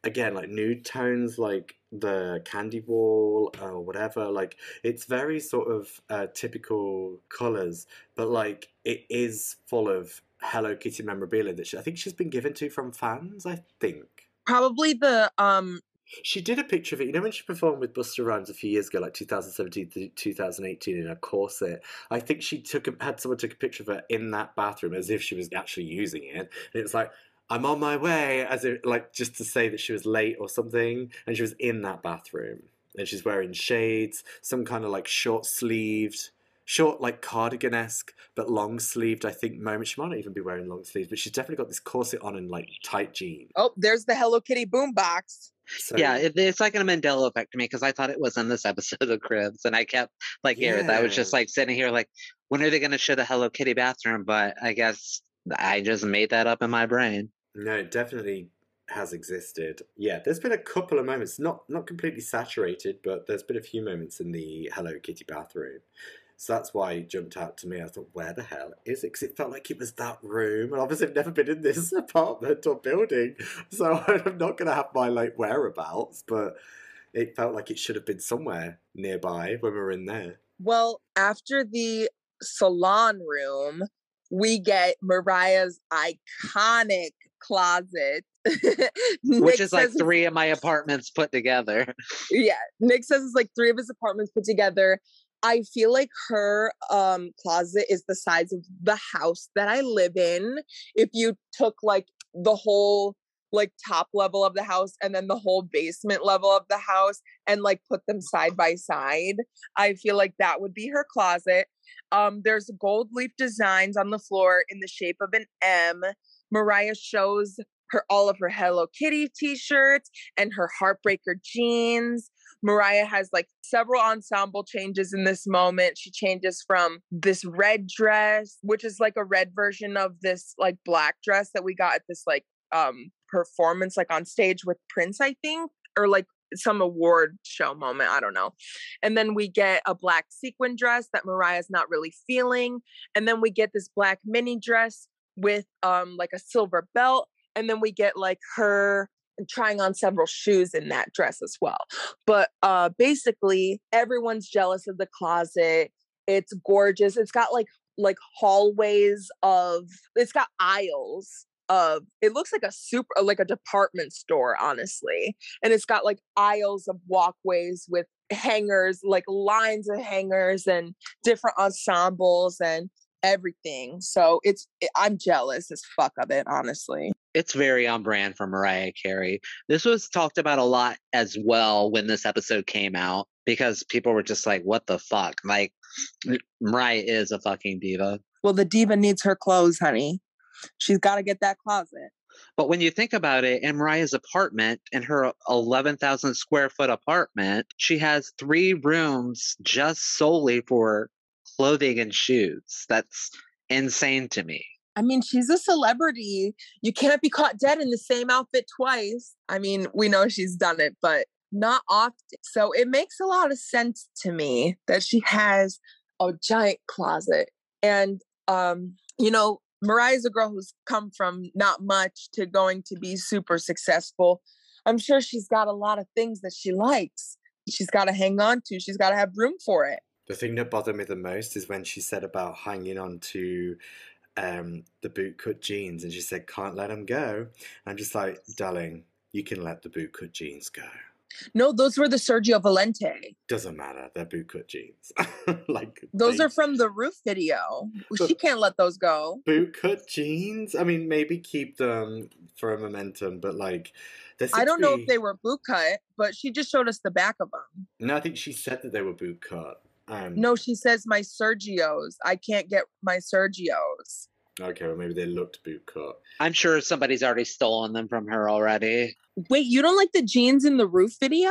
again like nude tones like the candy wall or whatever like it's very sort of uh, typical colors but like it is full of hello kitty memorabilia that she, i think she's been given to from fans i think Probably the um she did a picture of it. You know when she performed with Busta Rhymes a few years ago, like 2017 to 2018, in a corset. I think she took a, had someone took a picture of her in that bathroom as if she was actually using it, and it was like. I'm on my way, as if like just to say that she was late or something, and she was in that bathroom, and she's wearing shades, some kind of like short sleeved, short like cardigan esque, but long sleeved. I think moment. She might not even be wearing long sleeves, but she's definitely got this corset on and like tight jeans. oh, there's the Hello Kitty boombox. So, Yeah, it, it's like a Mandela effect to me because I thought it was in this <laughs> episode of Cribs, and I kept like Gareth. I was just like sitting here like, when are they going to show the Hello Kitty bathroom? But I guess I just made that up in my brain. No, it definitely has existed. Yeah, there's been a couple of moments, not not completely saturated, but there's been a few moments in the Hello Kitty bathroom. So that's why it jumped out to me. I thought, where the hell is it? Because it felt like it was that room, and obviously I've never been in this <laughs> apartment or building, so <laughs> I'm not going to have my like whereabouts. But it felt like it should have been somewhere nearby when we were in there. Well, after the salon room, we get Mariah's iconic closet. <laughs> Which is like three of my apartments put together. <laughs> yeah nick says it's like three of his apartments put together i feel like her um closet is the size of the house that i live in if you took like the whole like top level of the house and then the whole basement level of the house and like put them side by side i feel like that would be her closet um there's gold leaf designs on the floor in the shape of an m mariah shows her all of her hello kitty t-shirts and her heartbreaker jeans. Mariah has like several ensemble changes in this moment. She changes from this red dress, which is like a red version of this like black dress that we got at this like um performance like on stage with Prince, I think, or like some award show moment. I don't know. And then we get a black sequin dress that Mariah's not really feeling. And then we get this black mini dress with um like a silver belt. And then we get like her trying on several shoes in that dress as well. But uh basically everyone's jealous of the closet. It's gorgeous. It's got like like hallways of it's got aisles of it looks like a super like a department store honestly and it's got like aisles of walkways with hangers like lines of hangers and different ensembles and everything so it's eh, i'm jealous as fuck of it honestly It's very on brand for Mariah Carey. This was talked about a lot as well when this episode came out because people were just like, what the fuck? Like, Mariah is a fucking diva. well the diva needs her clothes honey she's got to get that closet But when you think about it, in Mariah's apartment, in her 11,000 square foot apartment, she has three rooms just solely for clothing and shoes. That's insane to me. I mean, she's a celebrity. You can't be caught dead in the same outfit twice. I mean, we know she's done it, but not often. So it makes a lot of sense to me that she has a giant closet. And um, you know, Mariah's a girl who's come from not much to going to be super successful. I'm sure she's got a lot of things that she likes. She's got to hang on to. She's got to have room for it. The thing that bothered me the most is when she said about hanging on to um, the bootcut jeans, and she said, "Can't let them go." I'm just like, darling, you can let the bootcut jeans go. No, those were the Sergio Valente. Doesn't matter. They're bootcut jeans. <laughs> like Those they- are from the roof video. But- <laughs> She can't let those go. bootcut jeans. I mean, maybe keep them for a momentum, but like, I don't know be- if they were bootcut, but she just showed us the back of them. No, I think she said that they were bootcut. Um, No, she says my Sergios. I can't get my Sergios. Okay, well maybe they looked boot cut. I'm sure somebody's already stolen them from her already. Wait, you don't like the jeans in the roof video?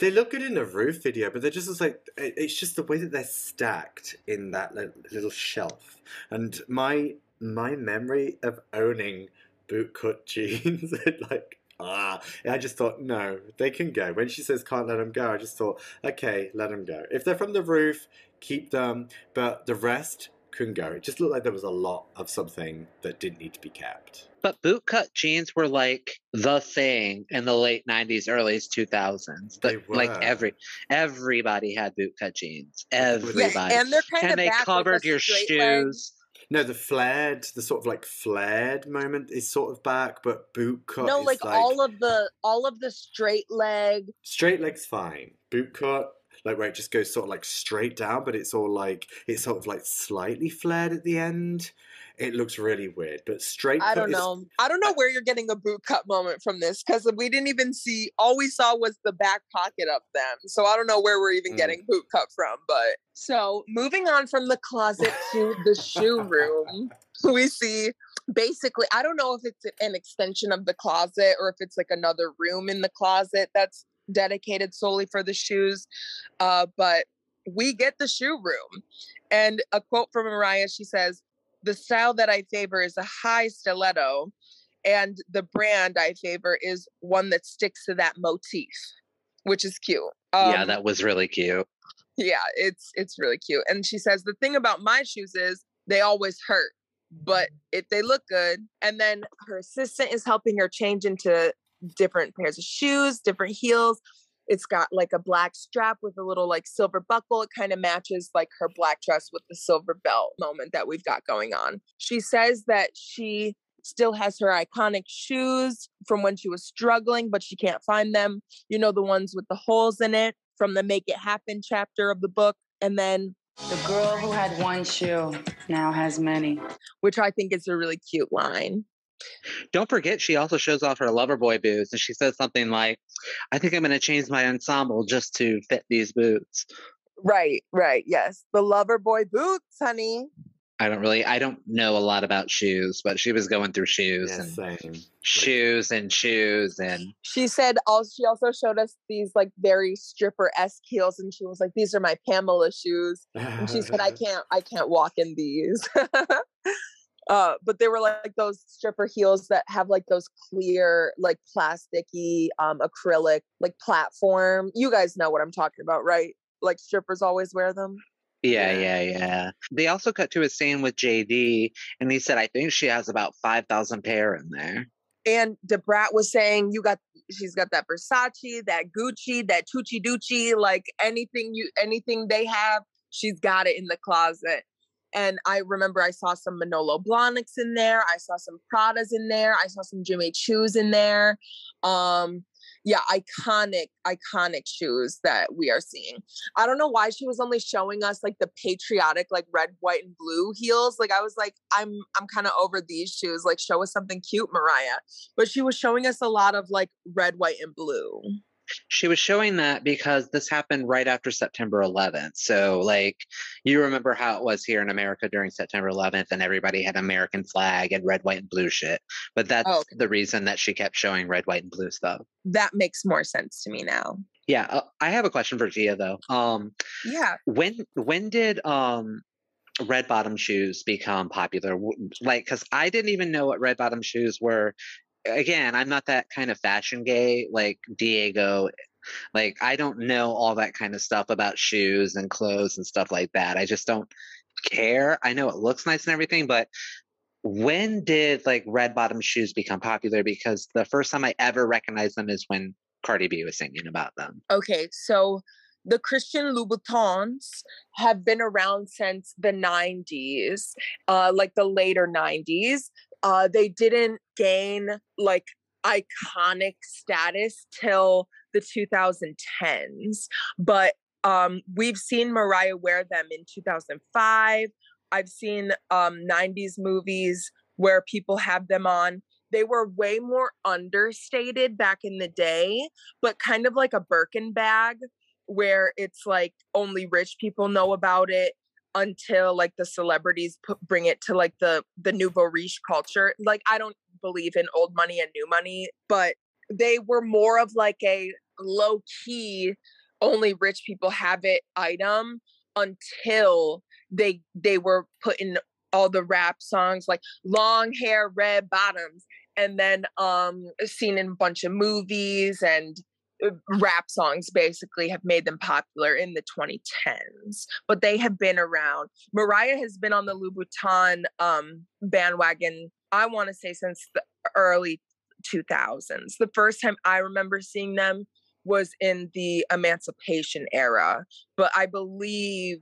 They look good in the roof video, but they're just it's like it's just the way that they're stacked in that little shelf. And my my memory of owning bootcut <laughs> jeans, like ah, I just thought no, they can go. When she says can't let them go, I just thought okay, let them go. If they're from the roof, keep them, but the rest can go. It just looked like there was a lot of something that didn't need to be kept. But bootcut jeans were like the thing in the late '90s, early 2000s. They But like every everybody had bootcut jeans. Yeah, Everybody, and they're kind and of they covered your shoes. leg. No, the flared, the sort of like flared moment is sort of back, but boot cut. No, is like, all of the all of the straight leg. Straight leg's fine. Boot cut, like where it just goes sort of like straight down, but it's all like it's sort of like slightly flared at the end. It looks really weird, but straight. I don't is- know. I don't know where you're getting a boot cut moment from this because we didn't even see. All we saw was the back pocket of them. So I don't know where we're even Mm. getting boot cut from. But so moving on from the closet to the shoe room, <laughs> we see basically. I don't know if it's an extension of the closet or if it's like another room in the closet that's dedicated solely for the shoes. Uh, but we get the shoe room, and a quote from Mariah. She says the style that I favor is a high stiletto, and the brand I favor is one that sticks to that motif, which is cute. yeah, Um, that was really cute. yeah, it's it's really cute. And she says the thing about my shoes is they always hurt, but if they look good, and then her assistant is helping her change into different pairs of shoes, different heels. It's got like a black strap with a little like silver buckle. It kind of matches like her black dress with the silver belt moment that we've got going on. She says that she still has her iconic shoes from when she was struggling, but she can't find them. You know, the ones with the holes in it from the Make It Happen chapter of the book. And then, The girl who had one shoe now has many. which I think is a really cute line. Don't forget, she also shows off her lover boy boots, and she says something like, "I think I'm going to change my ensemble just to fit these boots." Right, right. Yes. The lover boy boots, honey. I don't really, I don't know a lot about shoes, but she was going through shoes Yeah, and same. shoes and shoes and She said also she also showed us these like very stripper esque heels and she was like, These are my Pamela shoes. And she said, I <laughs> can't I can't walk in these. <laughs> uh, but they were like those stripper heels that have like those clear, like plasticky, um, acrylic, like platform. You guys know what I'm talking about, right? Like strippers always wear them. yeah, Yeah. yeah, yeah. They also cut to a scene with JD, and he said, "I think she has about five thousand pair in there." And Da Brat was saying, you got, she's got that Versace, that Gucci, that Tucci Ducci, like anything you, anything they have, she's got it in the closet. And I remember I saw some Manolo Blahniks in there. I saw some Pradas in there. I saw some Jimmy Choo's in there. Um, yeah, iconic, iconic shoes that we are seeing. I don't know why she was only showing us like the patriotic, like red, white, and blue heels. Like I was like, I'm I'm kind of over these shoes. Like show us something cute, Mariah. But she was showing us a lot of like red, white, and blue. She was showing that because this happened right after September 11th. So, like, you remember how it was here in America during September 11th, and everybody had American flag and red, white, and blue shit. But that's Oh, okay. the reason that she kept showing red, white, and blue stuff. That makes more sense to me now. Yeah, uh, I have a question for Gia though. Um, Yeah. when when did um red bottom shoes become popular? Like, because I didn't even know what red bottom shoes were. Again, I'm not that kind of fashion gay like Diego. Like, I don't know all that kind of stuff about shoes and clothes and stuff like that. I just don't care. I know it looks nice and everything, but when did like red bottom shoes become popular? Because the first time I ever recognized them is when Cardi B was singing about them. Okay, so the Christian Louboutins have been around since the 90s, uh, like the later 90s. Uh, they didn't gain like iconic status till the 2010s, but um, we've seen Mariah wear them in 2005. I've seen um, 90s movies where people have them on. They were way more understated back in the day, but kind of like a Birkin bag where it's like only rich people know about it until like the celebrities put, bring it to like the the nouveau riche culture. Like I don't believe in old money and new money, but they were more of like a low key only rich people have it item until they they were putting all the rap songs like long hair red bottoms and then um seen in a bunch of movies and rap songs basically have made them popular in the 2010s but they have been around. Mariah has been on the louboutin um bandwagon i want to say since the early 2000s the first time i remember seeing them was in the emancipation era but i believe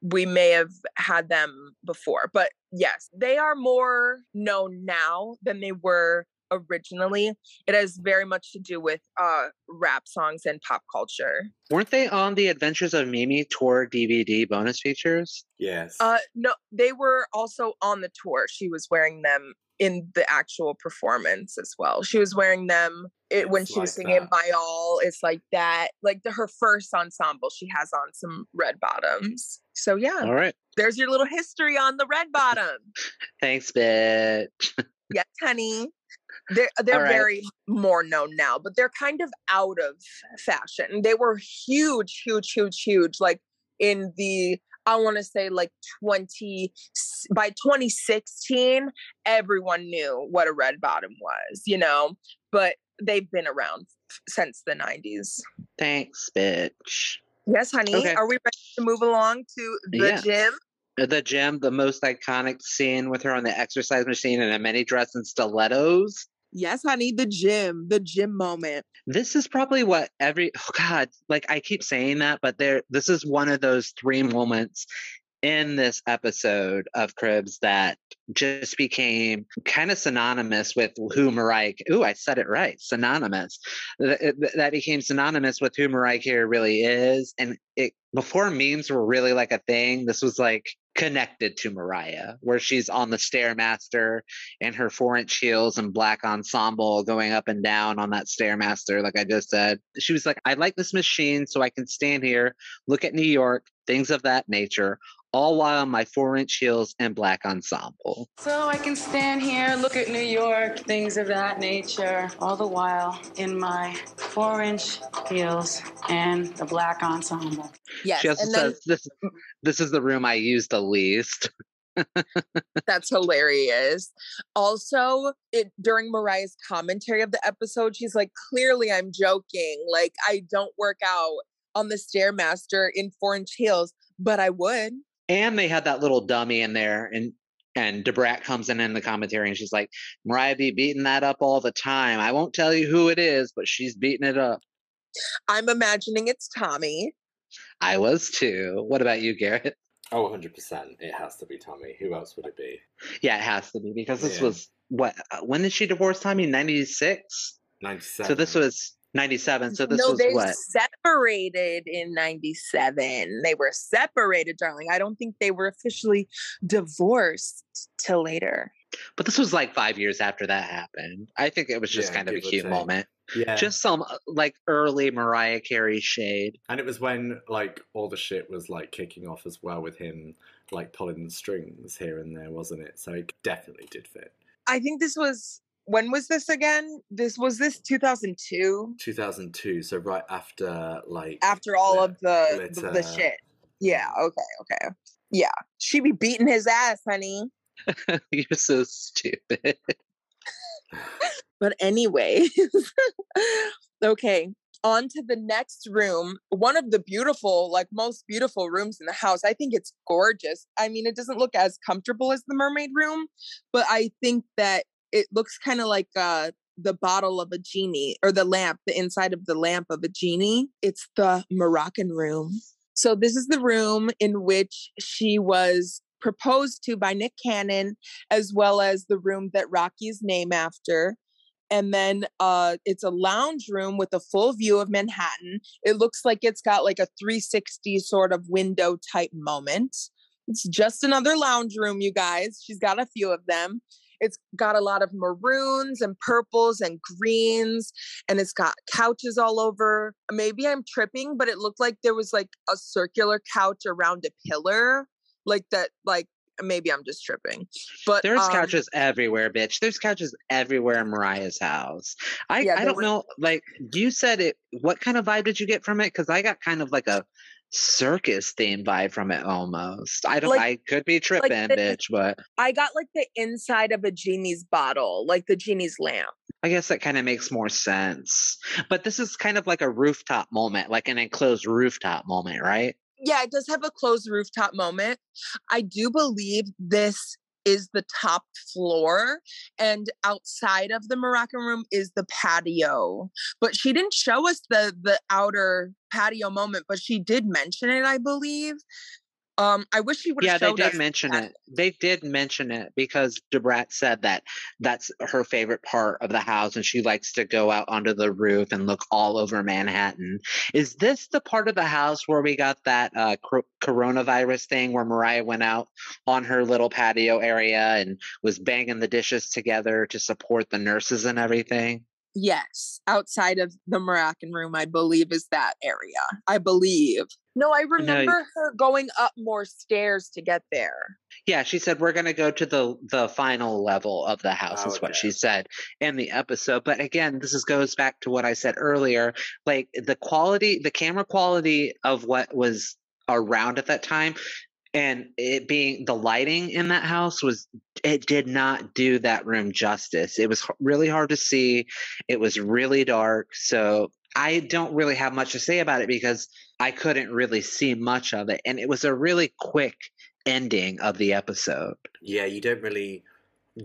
we may have had them before but yes they are more known now than they were originally it has very much to do with uh rap songs and pop culture Weren't they on the Adventures of Mimi tour DVD bonus features? Yes. uh no they were also on the tour she was wearing them in the actual performance as well she was wearing them it, when It's she was singing that. by all it's like that like the, her first ensemble she has on some red bottoms so yeah All right. there's your little history on the red bottom <laughs> Thanks, bitch. <laughs> yes honey they're they're right. very more known now but they're kind of out of fashion they were huge huge huge huge like in the i want to say like 20 by 2016 everyone knew what a red bottom was you know but they've been around since the 90s Thanks, bitch. yes honey Okay. are we ready to move along to the gym The gym, the most iconic scene with her on the exercise machine in a mini dress and stilettos. Yes, honey, the gym, the gym moment. This is probably what every oh god, like I keep saying that, but there this is one of those three moments in this episode of Cribs that just became kind of synonymous with who Mariah. Ooh, I said it right. Synonymous. Uh, th- That became synonymous with who Mariah Carey really is. And it before memes were really like a thing. This was like connected to Mariah, where she's on the stairmaster in her four-inch heels and black ensemble, going up and down on that stairmaster. Like I just said, she was like, "I like this machine, so I can stand here, look at New York, things of that nature." all while my four inch heels and black ensemble. So I can stand here, look at New York, things of that nature, all the while in my four inch heels and the black ensemble. yes she also and then this, this is the room I use the least. <laughs> That's hilarious. Also, it during Mariah's commentary of the episode, she's like, "Clearly, I'm joking. Like, I don't work out on the stairmaster in four inch heels, but I would." And they had that little dummy in there, and and Da Brat comes in in the commentary, and she's like, "Mariah be beating that up all the time. I won't tell you who it is, but she's beating it up." I'm imagining it's Tommy. I was too. What about you, Garrett? Oh, 100%. It has to be Tommy. Who else would it be? Yeah, it has to be because this Yeah. was what? uh, When did she divorce Tommy? Ninety six. 97. So this was ninety seven. So this no, was they what? separated in '97. They were separated, darling. I don't think they were officially divorced till later. But this was like five years after that happened. I think it was just Yeah, kind of a cute take. moment. Yeah. Just some uh, like early Mariah Carey shade. And it was when like all the shit was like kicking off as well with him like pulling the strings here and there, wasn't it? So it definitely did fit. I think this was when was this again? This was this 2002 2002, so right after like after all the of the the, the shit. Yeah, okay, okay. Yeah. She be beating his ass, honey. <laughs> You're so stupid. <laughs> But anyway, <laughs> okay, on to the next room. One of the beautiful, like most beautiful rooms in the house. I think it's gorgeous. I mean, it doesn't look as comfortable as the mermaid room, but I think that it looks kind of like uh the bottle of a genie or the lamp, the inside of the lamp of a genie. It's the Moroccan room. So this is the room in which she was proposed to by Nick Cannon, as well as the room that Rocky's named after. And then uh it's a lounge room with a full view of manhattan. It looks like it's got like a 360 sort of window type moment. It's just another lounge room you guys. She's got a few of them. It's got a lot of maroons and purples and greens and it's got couches all over. Maybe i'm tripping but it looked like there was like a circular couch around a pillar like that like maybe i'm just tripping but There's um, couches everywhere, bitch. There's couches everywhere in Mariah's house. I Yeah, I don't were- know. Like you said, it. What kind of vibe did you get from it? Because I got kind of like a circus theme vibe from it almost. I don't. Like- I could be tripping, the- bitch, but I got like the inside of a genie's bottle, like the genie's lamp. I guess that kind of makes more sense. But this is kind of like a rooftop moment, like an enclosed rooftop moment, right? Yeah, it does have a closed rooftop moment. I do believe this is the top floor and outside of the Moroccan room is the patio. But she didn't show us the the outer patio moment, but she did mention it, I believe. Um I wish she would Yeah, they did mention that. it. They did mention it because Da Brat said that that's her favorite part of the house, and she likes to go out onto the roof and look all over Manhattan. Is this the part of the house where we got that uh, cor- coronavirus thing where Mariah went out on her little patio area and was banging the dishes together to support the nurses and everything? Yes, outside of the Moroccan room, I believe is that area. I believe. No, I remember her going up more stairs to get there. Yeah, she said we're going to go to the the final level of the house. Oh, is what okay. she said in the episode. But again, this is goes back to what I said earlier. Like the quality, the camera quality of what was around at that time, and it being the lighting in that house was it did not do that room justice. It was really hard to see. It was really dark. So I don't really have much to say about it because I couldn't really see much of it, and it was a really quick ending of the episode. Yeah, you don't really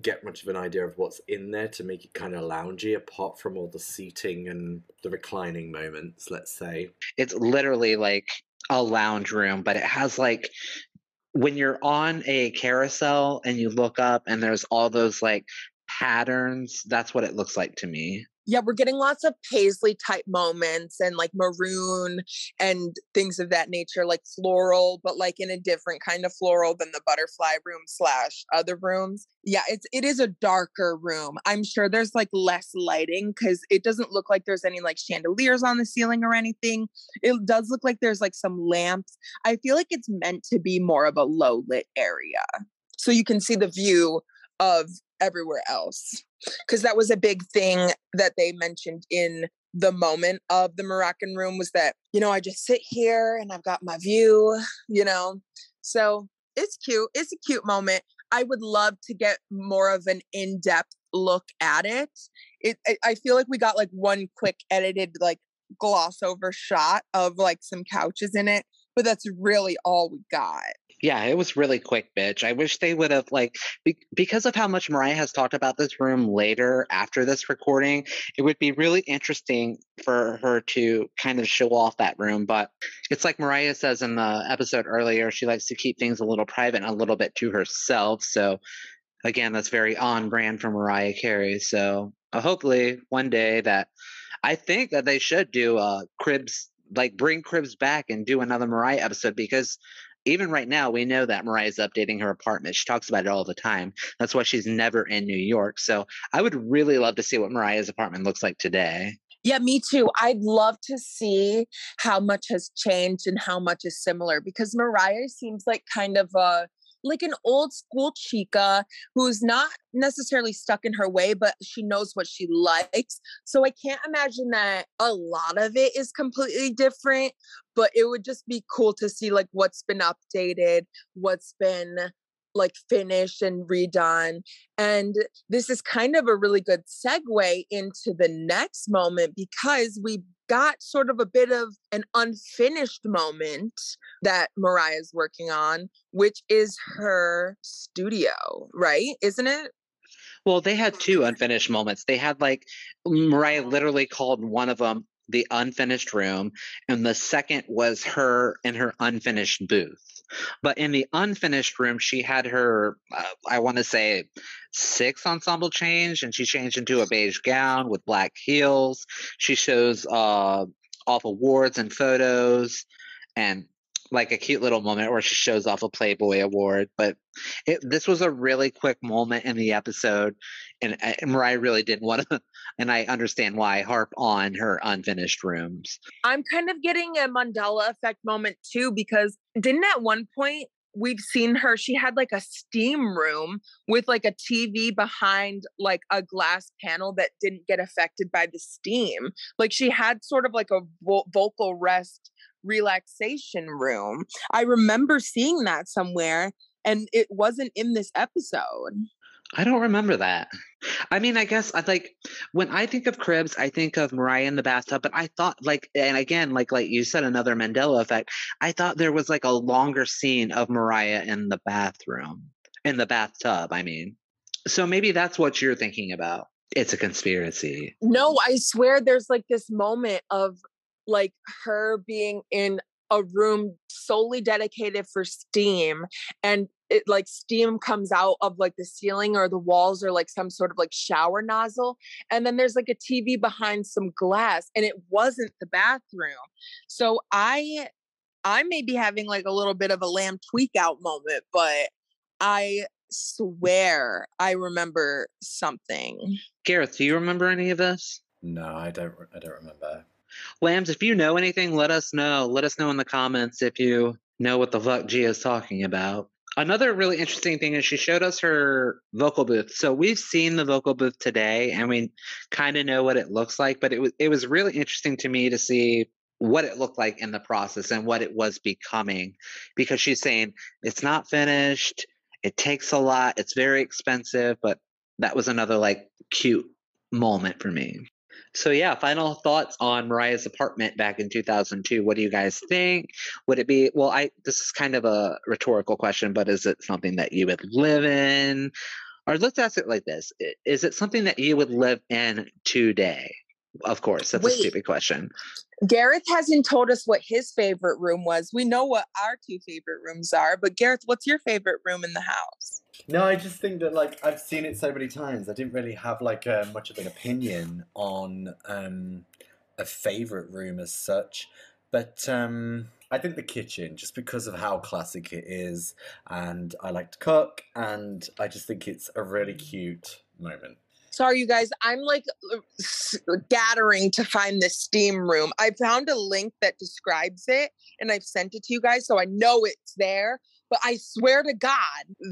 get much of an idea of what's in there to make it kind of loungy apart from all the seating and the reclining moments, let's say. It's literally like a lounge room, but it has like when you're on a carousel and you look up and there's all those like patterns, that's what it looks like to me. Yeah, we're getting lots of paisley type moments and like maroon and things of that nature, like floral, but like in a different kind of floral than the butterfly room slash other rooms. Yeah, it's it is a darker room. I'm sure there's like less lighting because it doesn't look like there's any like chandeliers on the ceiling or anything. It does look like there's like some lamps. I feel like it's meant to be more of a low lit area. So you can see the view of everywhere else because that was a big thing that they mentioned in the moment of the Moroccan room was that, you know, I just sit here and I've got my view, you know. So it's cute. It's a cute moment. I would love to get more of an in-depth look at it. It I feel like we got like one quick edited like gloss over shot of like some couches in it, but that's really all we got. Yeah, it was really quick, bitch. I wish they would have like be- because of how much Mariah has talked about this room later after this recording. It would be really interesting for her to kind of show off that room, but it's like Mariah says in the episode earlier. She likes to keep things a little private and a little bit to herself. So again, that's very on brand for Mariah Carey. So uh, hopefully one day that I think that they should do uh Cribs like bring Cribs back and do another Mariah episode because even right now, we know that Mariah's updating her apartment. She talks about it all the time. That's why she's never in New York. So I would really love to see what Mariah's apartment looks like today. Yeah, me too. I'd love to see how much has changed and how much is similar because Mariah seems like kind of a like an old school chica who's not necessarily stuck in her way, but she knows what she likes. So I can't imagine that a lot of it is completely different, but it would just be cool to see like what's been updated, what's been like finished and redone. And this is kind of a really good segue into the next moment because we got sort of a bit of an unfinished moment that Mariah's working on, which is her studio, right? Isn't it? Well, they had two unfinished moments. They had like Mariah literally called one of them the unfinished room, and the second was her in her unfinished booth. But in the unfinished room, she had her, uh, I want to say, six ensemble change, and she changed into a beige gown with black heels. She shows uh, off awards and photos, and like a cute little moment where she shows off a Playboy award. But it, this was a really quick moment in the episode, and, and Mariah really didn't want to. And I understand why harp on her unfinished rooms. I'm kind of getting a Mandela effect moment too because didn't at one point we've seen her she had like a steam room with like a TV behind like a glass panel that didn't get affected by the steam. Like she had sort of like a vo- vocal rest relaxation room. I remember seeing that somewhere and it wasn't in this episode. I don't remember that. I mean, I guess I like when I think of cribs, I think of Mariah in the bathtub, but I thought like and again, like like you said, another Mandela effect. I thought there was like a longer scene of Mariah in the bathroom. In the bathtub, I mean. So maybe that's what you're thinking about. It's a conspiracy. No, I swear there's like this moment of like her being in a room solely dedicated for steam and it like steam comes out of like the ceiling or the walls or like some sort of like shower nozzle and then there's like a TV behind some glass and it wasn't the bathroom so i i may be having like a little bit of a lamb tweak out moment but i swear i remember something Gareth, do you remember any of this? No, I don't. I don't remember. Lambs, if you know anything, let us know. Let us know in the comments if you know what the fuck Gia is talking about. Another really interesting thing is she showed us her vocal booth. So we've seen the vocal booth today and we kind of know what it looks like, but it was it was really interesting to me to see what it looked like in the process and what it was becoming because she's saying it's not finished, it takes a lot, it's very expensive, but that was another like cute moment for me. So yeah, final thoughts on Mariah's apartment back in 2002. What do you guys think? Would it be well, I this is kind of a rhetorical question, but is it something that you would live in? Or let's ask it like this. Is it something that you would live in today? Of course, that's Wait. a stupid question. Gareth hasn't told us what his favorite room was. We know what our two favorite rooms are, but Gareth, what's your favorite room in the house? No, I just think that like I've seen it so many times. I didn't really have like uh, much of an opinion on um, a favorite room as such, but um, I think the kitchen, just because of how classic it is, and I like to cook, and I just think it's a really cute moment. Sorry, you guys. I'm like uh, s- gathering to find the steam room. I found a link that describes it and I've sent it to you guys, so I know it's there. But I swear to God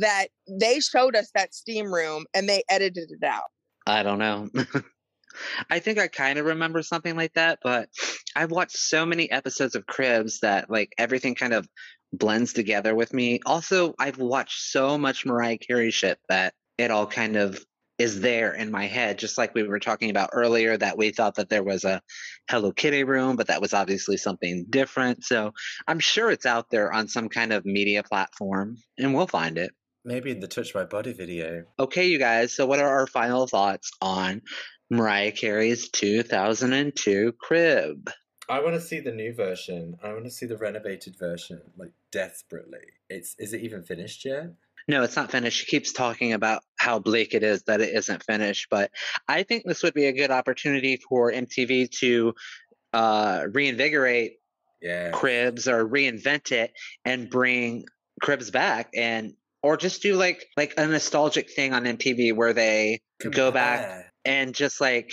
that they showed us that steam room and they edited it out. I don't know. <laughs> I think I kind of remember something like that, but I've watched so many episodes of Cribs that like everything kind of blends together with me. Also, I've watched so much Mariah Carey shit that it all kind of is there in my head, just like we were talking about earlier that we thought that there was a Hello Kitty room, but that was obviously something different. So I'm sure it's out there on some kind of media platform and we'll find it. Maybe in the Touch My Body video. Okay, you guys. So, what are our final thoughts on Mariah Carey's 2002 Crib? I want to see the new version. I want to see the renovated version, like desperately. It's is it even finished yet? No, it's not finished. She keeps talking about how bleak it is that it isn't finished, but I think this would be a good opportunity for MTV to uh, reinvigorate Yeah. cribs or reinvent it and bring cribs back and or just do like like a nostalgic thing on MTV where they go back Compare. and just like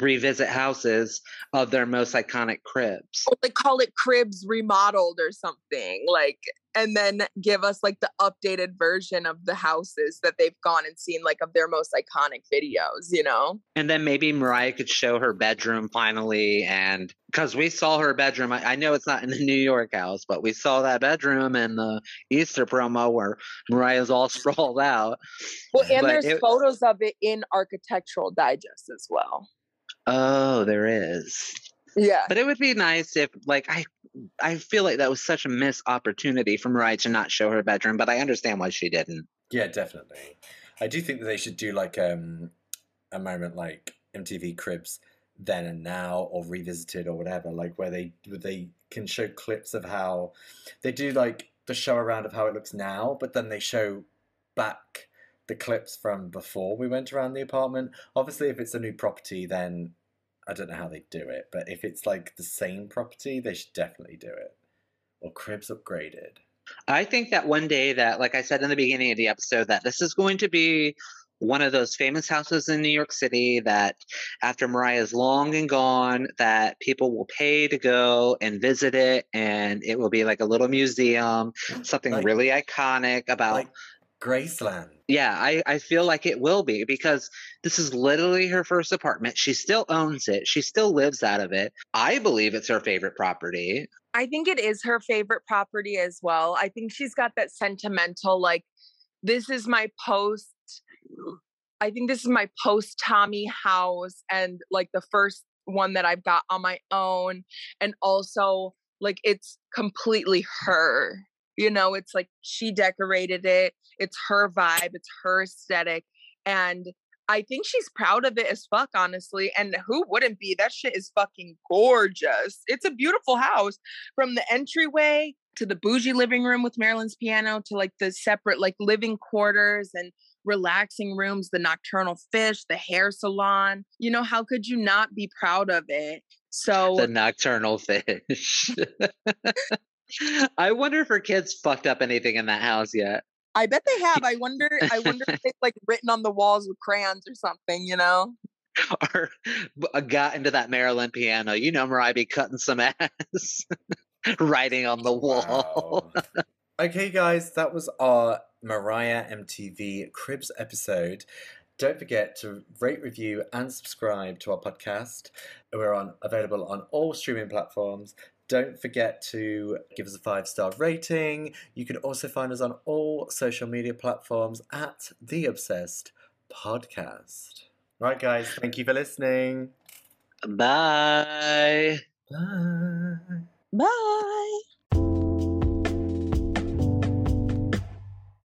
revisit houses of their most iconic cribs. Or they call it cribs remodeled or something like and then give us like the updated version of the houses that they've gone and seen like of their most iconic videos you know And then maybe Mariah could show her bedroom finally. And because we saw her bedroom, I, I know it's not in the <laughs> New York house, but we saw that bedroom in the Easter promo where Mariah's all <laughs> sprawled out. well and But there's it- photos of it in architectural digest as well Oh, there is. Yeah But it would be nice if, like, I, I feel like that was such a missed opportunity for Mariah to not show her bedroom. But I understand why she didn't. Yeah, definitely. I do think that they should do like um a moment like MTV Cribs then and now or revisited or whatever, like where they where they can show clips of how they do like the show around of how it looks now, but then they show back the clips from before we went around the apartment. Obviously if it's a new property then I don't know how they do it, but if it's like the same property, they should definitely do it. Or Cribs upgraded. I think that one day that, like I said in the beginning of the episode, that this is going to be one of those famous houses in New York City that after Mariah is long and gone, that people will pay to go and visit it and it will be like a little museum, something Like- really iconic about Like Graceland. yeah, I, I feel like it will be because this is literally her first apartment. She still owns it. She still lives out of it. I believe it's her favorite property. I think it is her favorite property as well. I think she's got that sentimental, like, this is my post. I think this is my post Tommy house and like the first one that I've got on my own. And also, like, it's completely her. You know, it's like she decorated it, it's her vibe, it's her aesthetic. And I think she's proud of it as fuck, honestly. And who wouldn't be? That shit is fucking gorgeous. It's a beautiful house from the entryway to the bougie living room with Marilyn's piano to like the separate like living quarters and relaxing rooms, the nocturnal fish, the hair salon. You know, how could you not be proud of it? So The nocturnal fish. <laughs> I wonder if her kids fucked up anything in that house yet. I bet they have. I <laughs> wonder I wonder if it's like written on the walls with crayons or something, you know? Or uh, got into that Marilyn piano. You know, Mariah be cutting some <laughs> ass, writing on the wall. Wow. okay, guys, that was our Mariah MTV Cribs episode. Don't forget to rate, review, and subscribe to our podcast. We're on available on all streaming platforms. Don't forget to give us a five star rating. You can also find us on all social media platforms at The Obsessed Podcast. Right, guys, thank you for listening. Bye. Bye. Bye.